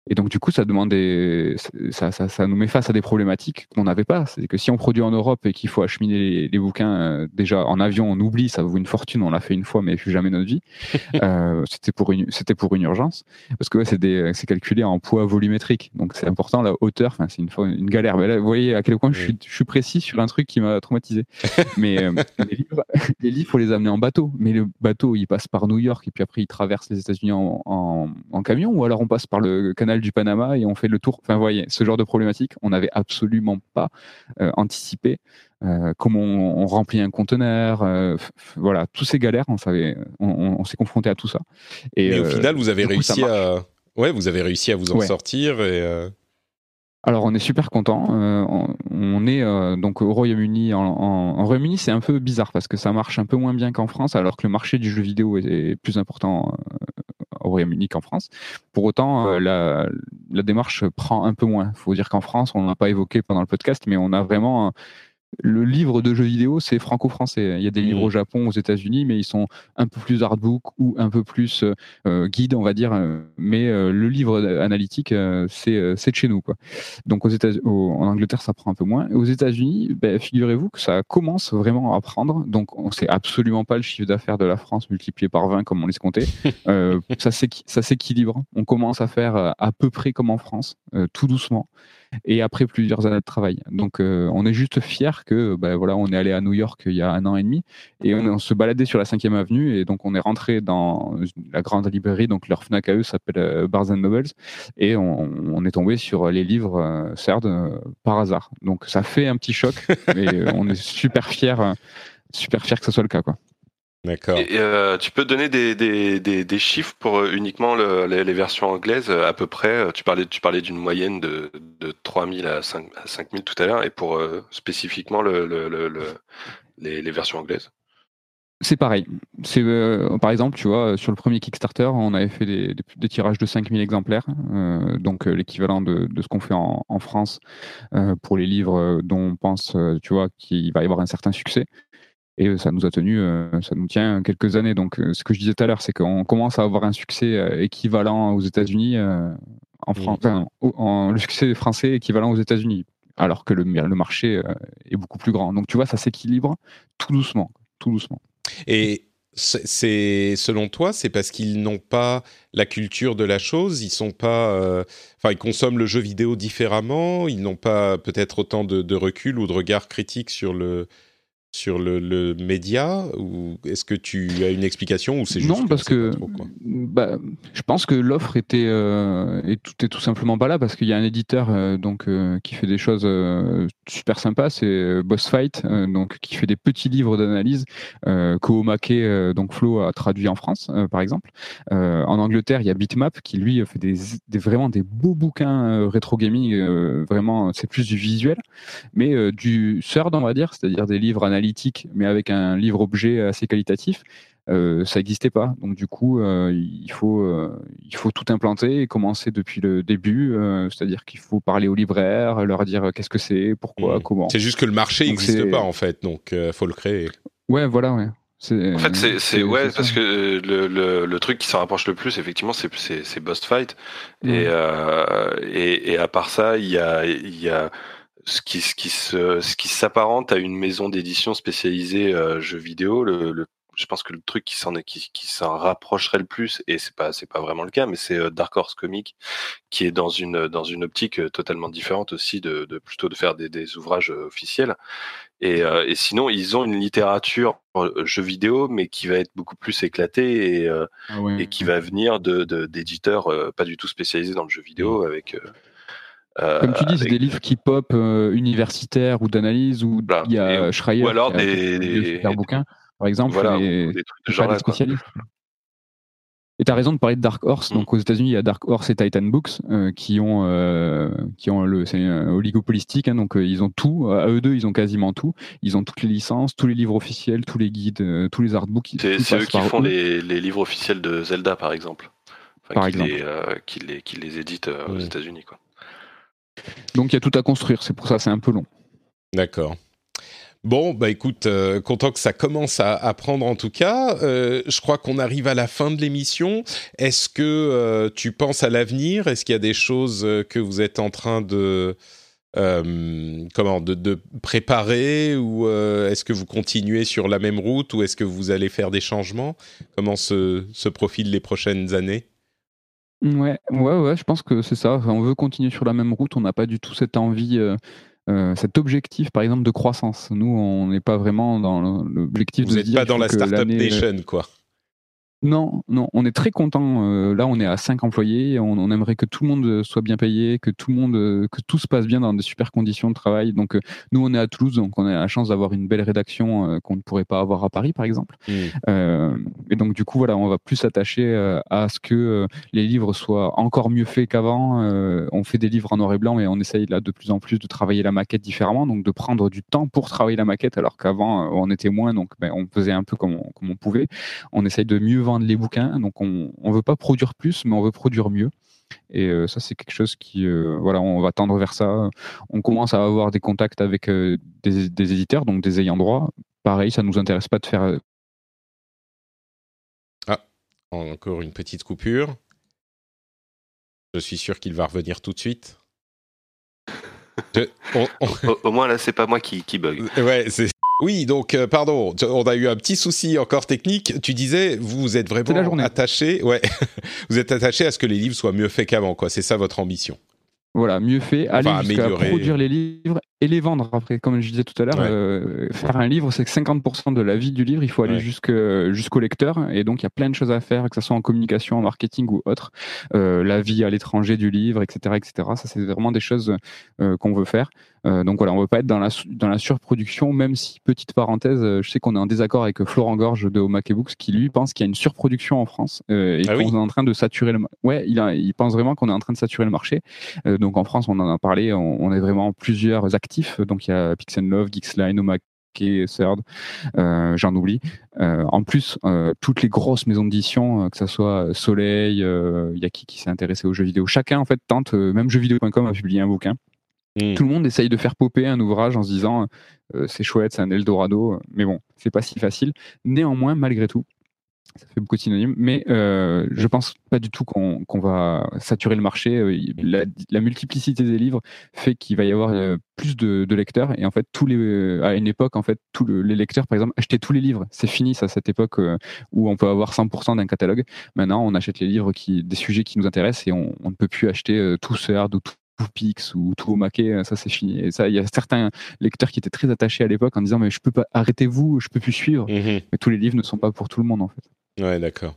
S3: Et donc, du coup, ça demande des, ça, ça, ça, nous met face à des problématiques qu'on n'avait pas. C'est que si on produit en Europe et qu'il faut acheminer les, bouquins euh, déjà en avion, on oublie, ça vaut une fortune, on l'a fait une fois, mais plus jamais notre vie. euh, c'était pour une, c'était pour une urgence. Parce que ouais, c'est des, c'est calculé en poids volumétrique. Donc, c'est important, la hauteur, enfin, c'est une, une galère. Mais là, vous voyez à quel point je, suis, je suis précis sur un truc qui m'a traumatisé. mais euh, les, livres, les livres, faut les amener en bateau. Mais le bateau, il passe par New York et puis après, il traverse les États-Unis en, en, en camion ou alors on passe par le canal du Panama et on fait le tour. Enfin, vous voyez, ce genre de problématique, on n'avait absolument pas euh, anticipé. Euh, comment on, remplit un conteneur, euh, voilà, tous ces galères, on savait, on, s'est confronté à tout ça.
S1: Et Mais au final, vous avez réussi à, ouais, vous avez réussi à vous en sortir et.
S3: Alors on est super content. on, est donc au Royaume-Uni. En, Royaume-Uni, c'est un peu bizarre parce que ça marche un peu moins bien qu'en France, alors que le marché du jeu vidéo est plus important au Royaume-Uni qu'en France. Pour autant, euh, la, la, démarche prend un peu moins. Il faut dire qu'en France, on n'a pas évoqué pendant le podcast, mais on a vraiment le livre de jeux vidéo, c'est franco-français. Il y a des livres mmh. au Japon, aux États-Unis, mais ils sont un peu plus artbook ou un peu plus euh, guide, on va dire. Mais euh, le livre analytique, euh, c'est de chez nous. Quoi. Donc aux États en Angleterre, ça prend un peu moins. aux États-Unis, ben, figurez-vous que ça commence vraiment à prendre. Donc on sait absolument pas le chiffre d'affaires de la France multiplié par 20 comme on les comptait. ça s'équilibre. On commence à faire à peu près comme en France, tout doucement et après plusieurs années de travail. Donc euh, on est juste fier que ben, voilà, on est allé à New York il y a un an et demi et on, se baladait sur la 5e avenue et donc on est rentré dans la grande librairie, donc leur Fnac à eux s'appelle euh, Barnes Nobles et on, est tombé sur les livres euh, CERD par hasard. Donc ça fait un petit choc, mais on est super fier, super fier que ce soit le cas quoi.
S2: D'accord. Et euh, tu peux donner des, des, des, des chiffres pour euh, uniquement le, les, les, versions anglaises euh, à peu près. Tu parlais, tu parlais d'une moyenne de, de 3000 à, 5, à 5000 tout à l'heure, et pour spécifiquement le, le, le les, les, versions anglaises?
S3: C'est pareil. C'est euh, par exemple, tu vois, sur le premier Kickstarter, on avait fait des, des, tirages de 5000 exemplaires, euh, donc l'équivalent de, de, ce qu'on fait en, en France euh, pour les livres dont on pense, tu vois, qu'il va y avoir un certain succès. Et euh, ça nous a tenu, euh, ça nous tient quelques années. Donc, euh, ce que je disais tout à l'heure, c'est qu'on commence à avoir un succès équivalent aux États-Unis, en France, en, le succès français équivalent aux États-Unis, alors que le, le marché est beaucoup plus grand. Donc, tu vois, ça s'équilibre tout doucement, tout doucement.
S1: Et c'est selon toi, c'est parce qu'ils n'ont pas la culture de la chose, ils sont pas, enfin, ils consomment le jeu vidéo différemment, ils n'ont pas peut-être autant de, de, recul ou de regard critique sur le sur le, le média ou est-ce que tu as une explication ou c'est juste
S3: non parce que, bah, je pense que l'offre était euh, et tout est tout simplement pas là parce qu'il y a un éditeur euh, donc euh, qui fait des choses euh, super sympas c'est Boss Fight donc qui fait des petits livres d'analyse euh, Koomake donc Flo a traduit en France par exemple. En Angleterre il y a Bitmap qui lui fait des, des vraiment des beaux bouquins rétro gaming vraiment c'est plus du visuel mais du third on va dire c'est-à-dire des livres mais avec un livre-objet assez qualitatif, euh, ça n'existait pas. Donc du coup, euh, il, faut, euh, il faut tout implanter et commencer depuis le début. C'est-à-dire qu'il faut parler aux libraires, leur dire qu'est-ce que c'est, pourquoi, mmh. comment.
S1: C'est juste que le marché n'existe pas en fait, donc il faut le créer.
S3: Ouais, voilà, ouais.
S2: En fait, c'est ouais parce que le, le, le, truc qui s'en rapproche le plus, effectivement, c'est c'est Boss Fight. Et, et, et à part ça, il y a il y a ce qui, ce qui se, ce qui s'apparente à une maison d'édition spécialisée euh, jeux vidéo. Le, le, je pense que le truc qui s'en qui, qui s'en rapprocherait le plus, et c'est pas c'est pas vraiment le cas, mais c'est euh, Dark Horse Comics qui est dans une dans une optique euh, totalement différente aussi de, de plutôt de faire des, des ouvrages officiels. Et, et, sinon, ils ont une littérature jeux vidéo, mais qui va être beaucoup plus éclatée et, ah et qui va venir de d'éditeurs pas du tout spécialisés dans le jeu vidéo avec
S3: euh, Comme tu dis, c'est des livres qui pop euh, universitaires ou d'analyse ou il y a Schreier.
S2: Ou alors des, des,
S3: des, bouquins, par exemple, voilà, des, trucs de genre spécialistes. Et tu as raison de parler de Dark Horse. Mm. Donc aux États-Unis, il y a Dark Horse et Titan Books euh, qui ont euh, qui ont le c'est oligopolistique. Hein, donc euh, ils ont tout. À eux deux, ils ont quasiment tout. Ils ont toutes les licences, tous les livres officiels, tous les guides, tous les artbooks.
S2: C'est eux qui font les, les, livres officiels de Zelda, par exemple. Enfin, par qui exemple. Les, qui, les, qui les éditent aux États-Unis, quoi.
S3: Donc il y a tout à construire, c'est pour ça c'est un peu long.
S1: D'accord. Bon, bah écoute, euh, content que ça commence à, prendre en tout cas. Euh, je crois qu'on arrive à la fin de l'émission. Est-ce que euh, tu penses à l'avenir? Est-ce qu'il y a des choses que vous êtes en train de comment de, préparer ou est-ce que vous continuez sur la même route ou est-ce que vous allez faire des changements? Comment se profilent les prochaines années?
S3: Ouais, ouais, ouais, je pense que c'est ça. Enfin, on veut continuer sur la même route. On n'a pas du tout cette envie, euh, euh, cet objectif, par exemple, de croissance. Nous, on n'est pas vraiment dans l'objectif de
S1: Vous n'êtes pas dans la startup nation, quoi.
S3: Non, non, on est très content. euh, là, on est à 5 employés. On, on aimerait que tout le monde soit bien payé, que tout le monde, euh, que tout se passe bien dans de super conditions de travail. Donc, euh, nous, on est à Toulouse, donc on a la chance d'avoir une belle rédaction qu'on ne pourrait pas avoir à Paris, par exemple.
S1: Mm.
S3: Euh, et donc, du coup, voilà, on va plus s'attacher à ce que les livres soient encore mieux faits qu'avant. On fait des livres en noir et blanc, et on essaye là de plus en plus de travailler la maquette différemment, donc de prendre du temps pour travailler la maquette, alors qu'avant, on était moins, donc ben, on faisait un peu comme on, comme on pouvait. On essaye de mieux vendre les bouquins, donc on ne veut pas produire plus, mais on veut produire mieux. Et euh, ça, c'est quelque chose qui, euh, voilà, on va tendre vers ça. On commence à avoir des contacts avec euh, des, des éditeurs, donc des ayants droit. Pareil, ça nous intéresse pas de faire euh,
S1: Encore une petite coupure. Je suis sûr qu'il va revenir tout de suite. Je- on- on-
S2: Au, au moins là, c'est pas moi qui, qui bug.
S1: Ouais, c'est. Oui, donc euh, pardon, on a eu un petit souci encore technique. Tu disais, vous êtes vraiment attaché, ouais, vous êtes attaché à ce que les livres soient mieux faits qu'avant, quoi. C'est ça votre ambition.
S3: Voilà, mieux fait, aller
S1: Enfin,
S3: jusqu'à produire les livres et les vendre après. Comme je disais tout à l'heure,
S1: Ouais.
S3: euh, faire un livre, c'est que 50% de la vie du livre, il faut aller
S1: Ouais.
S3: jusqu'au lecteur. Et donc, il y a plein de choses à faire, que ce soit en communication, en marketing ou autre. Euh, la vie à l'étranger du livre, etc. etc. Ça, c'est vraiment des choses euh, qu'on veut faire. Euh, donc voilà, on veut pas être dans la, dans la surproduction, même si, petite parenthèse, euh, je sais qu'on est en désaccord avec Florent Gorge de Omake Books, qui lui pense qu'il y a une surproduction en France euh, et
S1: Ah
S3: qu'on
S1: oui
S3: est en train de saturer le Ouais, il, a, il pense vraiment qu'on est en train de saturer le marché. Euh, donc en France, on en a parlé, on, on est vraiment plusieurs actifs. Donc il y a Pix Love, Geeksline, Omake, Third, euh, j'en oublie. Euh, en plus, euh, toutes les grosses maisons d'édition, euh, que ce soit Soleil, euh, il y a qui qui s'est intéressé aux jeux vidéo. Chacun en fait tente, même jeuxvideo.com a publié un bouquin.
S1: Mm.
S3: Tout le monde essaye de faire popper un ouvrage en se disant euh, c'est chouette, c'est un Eldorado, mais bon, c'est pas si facile. Néanmoins, malgré tout, ça fait beaucoup de synonymes, mais euh, je pense pas du tout qu'on va saturer le marché. Euh, La, multiplicité des livres fait qu'il va y avoir euh, plus de, lecteurs et en fait tous les euh, à une époque en fait tous le- les lecteurs par exemple achetaient tous les livres. C'est fini ça cette époque euh, où on peut avoir 100% d'un catalogue. Maintenant on achète les livres qui des sujets qui nous intéressent et on, ne peut plus acheter euh, tout Third ou tout tout Pix ou tout au maquet, ça c'est fini. Et ça, il y a certains lecteurs qui étaient très attachés à l'époque en disant mais je peux pas, arrêtez-vous, je peux plus suivre.
S1: Mhm.
S3: Mais tous les livres ne sont pas pour tout le monde en fait.
S1: Ouais, d'accord.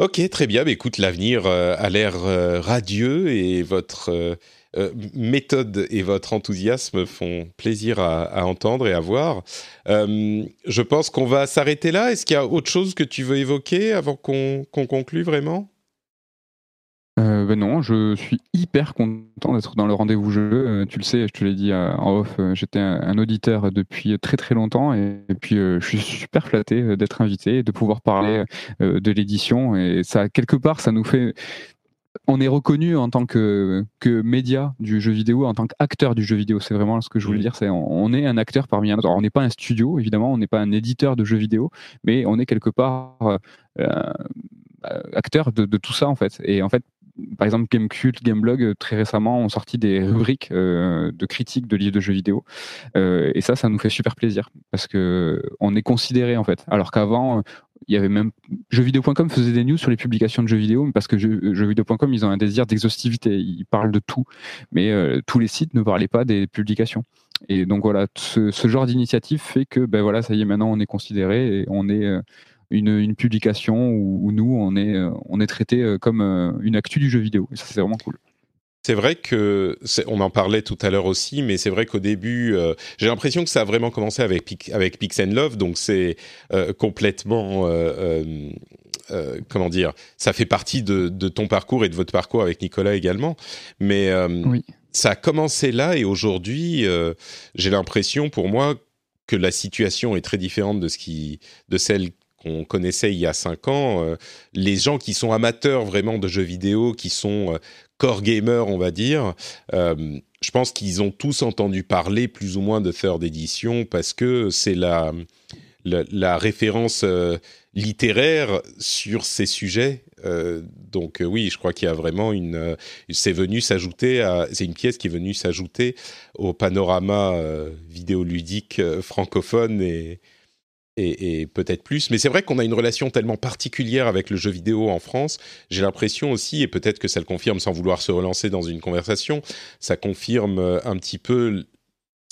S1: Ok, très bien. Mais écoute, l'avenir euh, a l'air euh, radieux et votre euh, euh, méthode et votre enthousiasme font plaisir à, à entendre et à voir. Euh, je pense qu'on va s'arrêter là. Est-ce qu'il y a autre chose que tu veux évoquer avant qu'on qu'on conclue vraiment?
S3: Euh, ben non, je suis hyper content d'être dans le rendez-vous jeu. Euh, tu le sais, je te l'ai dit euh, en off, j'étais un, un auditeur depuis très très longtemps et, et puis je suis super flatté d'être invité et de pouvoir parler de l'édition. Et ça, quelque part, ça nous fait. On est reconnu en tant que, que média du jeu vidéo, en tant qu'acteur du jeu vidéo. C'est vraiment ce que je voulais dire. C'est on, on est un acteur parmi un autre. Alors, on n'est pas un studio, évidemment, on n'est pas un éditeur de jeux vidéo, mais on est quelque part acteur de, de tout ça en fait. Et en fait, par exemple, Gamecult, Gameblog, euh, très récemment, ont sorti des rubriques euh, de critiques de livres de jeux vidéo. Euh, et ça, ça nous fait super plaisir parce que on est considéré en fait. Alors qu'avant, il y avait même jeuxvideo.com faisait des news sur les publications de jeux vidéo parce que jeux- jeuxvideo.com ils ont un désir d'exhaustivité, ils parlent de tout, mais tous les sites ne parlaient pas des publications. Et donc voilà, ce, ce genre d'initiative fait que ben voilà, ça y est, maintenant on est considéré et on est une, une publication où, où nous on est euh, on est traité euh, comme euh, une actu du jeu vidéo. Et ça c'est vraiment cool.
S1: C'est vrai que on en parlait tout à l'heure aussi, mais c'est vrai qu'au début, euh, j'ai l'impression que ça a vraiment commencé avec Pic- avec Pix and Love, donc c'est euh, complètement euh, comment dire, ça fait partie de, de ton parcours et de votre parcours avec Nicolas également, mais
S3: Oui.
S1: ça a commencé là et aujourd'hui, j'ai l'impression pour moi que la situation est très différente de ce qui, de celle qu'on connaissait il y a cinq ans. Euh, les gens qui sont amateurs vraiment de jeux vidéo, qui sont core gamers, on va dire, je pense qu'ils ont tous entendu parler plus ou moins de third edition parce que c'est la, la, référence littéraire sur ces sujets. Euh, donc euh, oui, je crois qu'il y a vraiment une. Euh, c'est venu s'ajouter à. C'est une pièce qui est venue s'ajouter au panorama vidéoludique francophone et et, peut-être plus. Mais c'est vrai qu'on a une relation tellement particulière avec le jeu vidéo en France. J'ai l'impression aussi, et peut-être que ça le confirme sans vouloir se relancer dans une conversation, ça confirme un petit peu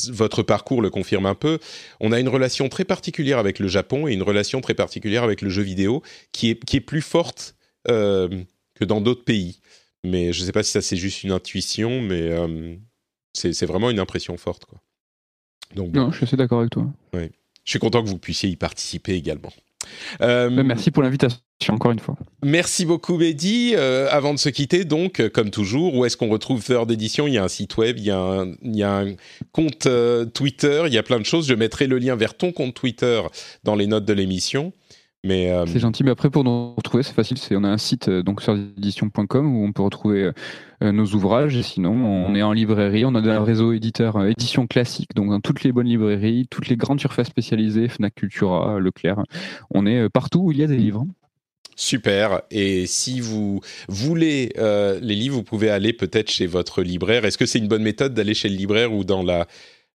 S1: votre parcours le confirme un peu, on a une relation très particulière avec le Japon et une relation très particulière avec le jeu vidéo qui est, qui est plus forte euh, que dans d'autres pays. Mais je ne sais pas si ça c'est juste une intuition, mais euh, c'est vraiment une impression forte. Quoi.
S3: Donc, non, je suis assez d'accord avec toi.
S1: Je suis content que vous puissiez y participer également.
S3: Euh, Merci pour l'invitation encore une fois.
S1: Merci beaucoup Mehdi. Euh, avant de se quitter, donc, comme toujours, où est-ce qu'on retrouve Third Edition Il y a un site web, il y a un, il y a un compte euh, Twitter, il y a plein de choses. Je mettrai le lien vers ton compte Twitter dans les notes de l'émission. Mais
S3: C'est gentil, mais après pour nous retrouver, c'est facile. C'est on a un site donc sur edition.com où on peut retrouver nos ouvrages. Et sinon, on est en librairie. On a un réseau éditeur édition classique, donc dans toutes les bonnes librairies, toutes les grandes surfaces spécialisées, Fnac Cultura, Leclerc. On est partout où il y a des livres.
S1: Super. Et si vous voulez euh, les livres, vous pouvez aller peut-être chez votre libraire. Est-ce que c'est une bonne méthode d'aller chez le libraire ou dans la,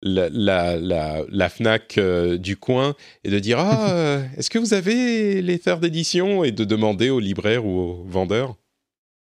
S1: la, la, la, FNAC euh, du coin et de dire Ah, euh, est-ce que vous avez les third d'édition et de demander au libraire ou au vendeur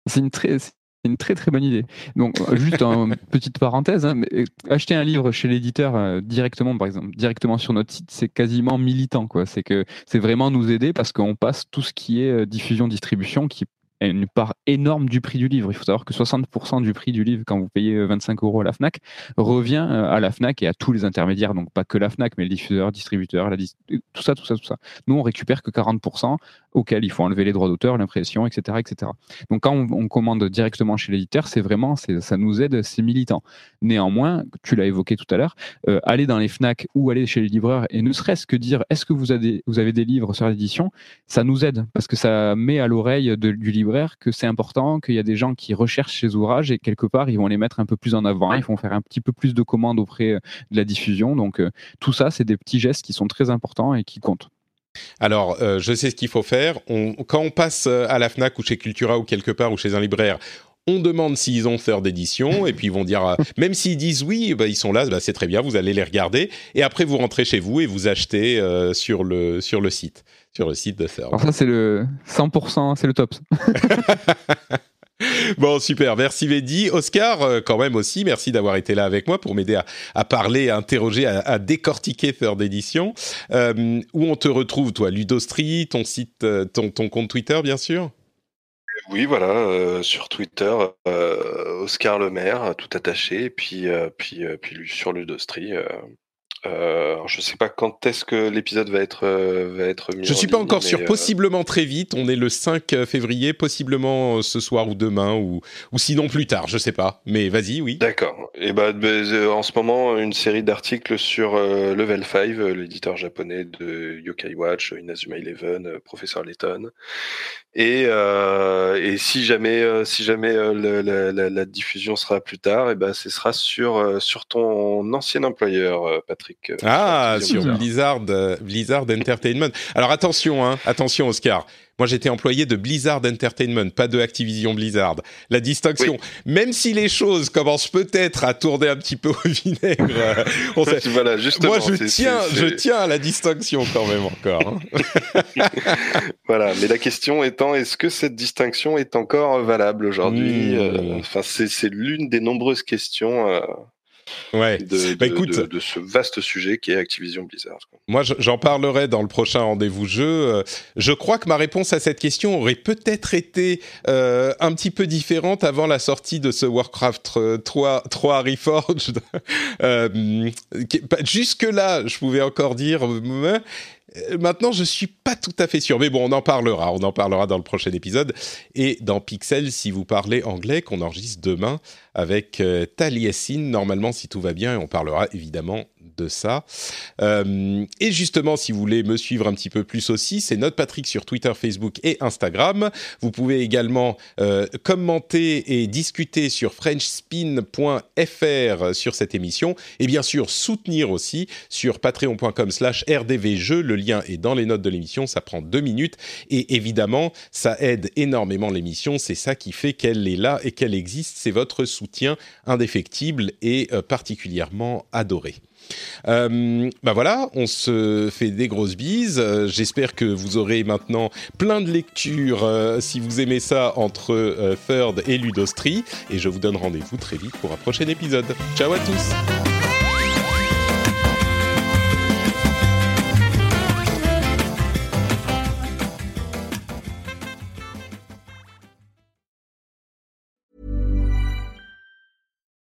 S3: C'est une très, une très très bonne idée. Donc, euh, juste une petite parenthèse, hein, mais acheter un livre chez l'éditeur euh, directement, par exemple, directement sur notre site, c'est quasiment militant. Quoi. C'est que c'est vraiment nous aider parce qu'on passe tout ce qui est diffusion, distribution, qui une part énorme du prix du livre. Il faut savoir que 60% du prix du livre, quand vous payez 25 euros à la FNAC, revient à la FNAC et à tous les intermédiaires, donc pas que la FNAC, mais le diffuseur, distributeur, la tout ça, tout ça, tout ça. Nous, on récupère que 40%, auquel il faut enlever les droits d'auteur, l'impression, etc., etc. Donc quand on, commande directement chez l'éditeur, c'est vraiment, ça nous aide, c'est militant. Néanmoins, tu l'as évoqué tout à l'heure, euh, aller dans les FNAC ou aller chez les livreurs et ne serait-ce que dire est-ce que vous avez, vous avez des livres sur l'édition, ça nous aide parce que ça met à l'oreille du que c'est important, qu'il y a des gens qui recherchent ces ouvrages et quelque part ils vont les mettre un peu plus en avant, ils vont faire un petit peu plus de commandes auprès euh, de la diffusion. Donc euh, tout ça, c'est des petits gestes qui sont très importants et qui comptent.
S1: Alors, euh, je sais ce qu'il faut faire. quand on passe à la Fnac ou chez Cultura ou quelque part ou chez un libraire, on demande s'ils ont third d'édition et puis ils vont dire, euh, même s'ils disent oui, bah, ils sont là, bah, c'est très bien, vous allez les regarder et après vous rentrez chez vous et vous achetez sur le sur le site, sur le site de third.
S3: Alors ça c'est le 100%, c'est le top.
S1: Bon, super. Merci Veddy. Oscar, euh, quand même aussi, merci d'avoir été là avec moi pour m'aider à, parler, à interroger, à, décortiquer Third Edition. Euh, où on te retrouve, toi? Ludostri, ton site, euh, ton, ton compte Twitter, bien sûr?
S2: Oui, voilà, sur Twitter, Oscar Le Maire, tout attaché, et puis, puis, puis sur Ludostri, euh, je ne sais pas quand est-ce que l'épisode va être euh, va être mis.
S1: Je suis pas encore sûr. Euh, possiblement très vite. On est le 5 février, possiblement ce soir ou demain ou ou sinon plus tard. Je sais pas. Mais vas-y, oui.
S2: D'accord. Et bah, en ce moment une série d'articles sur Level 5, l'éditeur japonais de Yokai Watch, Inazuma Eleven, Professeur Layton. Et, et si jamais si jamais la, diffusion sera plus tard, et ben ce sera sur sur ton ancien employeur, Patrick.
S1: Euh, ah, sur Blizzard, euh, Blizzard Entertainment. Alors attention, hein, attention Oscar. Moi, j'étais employé de Blizzard Entertainment, pas de Activision Blizzard. La distinction, même si les choses commencent peut-être à tourner un petit peu au vinaigre, euh,
S2: on sait... voilà, justement,
S1: moi je tiens, je tiens à la distinction quand même encore.
S2: Hein. voilà, mais la question étant, est-ce que cette distinction est encore valable aujourd'hui hmm. Enfin, c'est l'une des nombreuses questions.
S1: Ouais.
S2: De, bah, écoute, de, ce vaste sujet qui est Activision Blizzard.
S1: Moi, j'en parlerai dans le prochain rendez-vous jeu. Euh, je crois que ma réponse à cette question aurait peut-être été euh, un petit peu différente avant la sortie de ce Warcraft 3, 3 Reforged. euh, jusque là, je pouvais encore dire euh, maintenant, je suis pas tout à fait sûr, mais bon, on en parlera. On en parlera dans le prochain épisode et dans Pixel si vous parlez anglais, qu'on enregistre demain avec euh, Taliesin. Normalement, si tout va bien, on parlera évidemment de ça. Euh, et justement, si vous voulez me suivre un petit peu plus aussi, c'est Note Patrick sur Twitter, Facebook et Instagram. Vous pouvez également euh, commenter et discuter sur frenchspin.fr sur cette émission et bien sûr soutenir aussi sur patreon.com slash rdvjeux. Le lien est dans les notes de l'émission, ça prend deux minutes et évidemment ça aide énormément l'émission, c'est ça qui fait qu'elle est là et qu'elle existe, c'est votre soutien indéfectible et euh, particulièrement adoré. Euh, bah voilà, on se fait des grosses bises. Euh, j'espère que vous aurez maintenant plein de lectures euh, si vous aimez ça entre euh, Third et Ludostri. Et je vous donne rendez-vous très vite pour un prochain épisode. Ciao à tous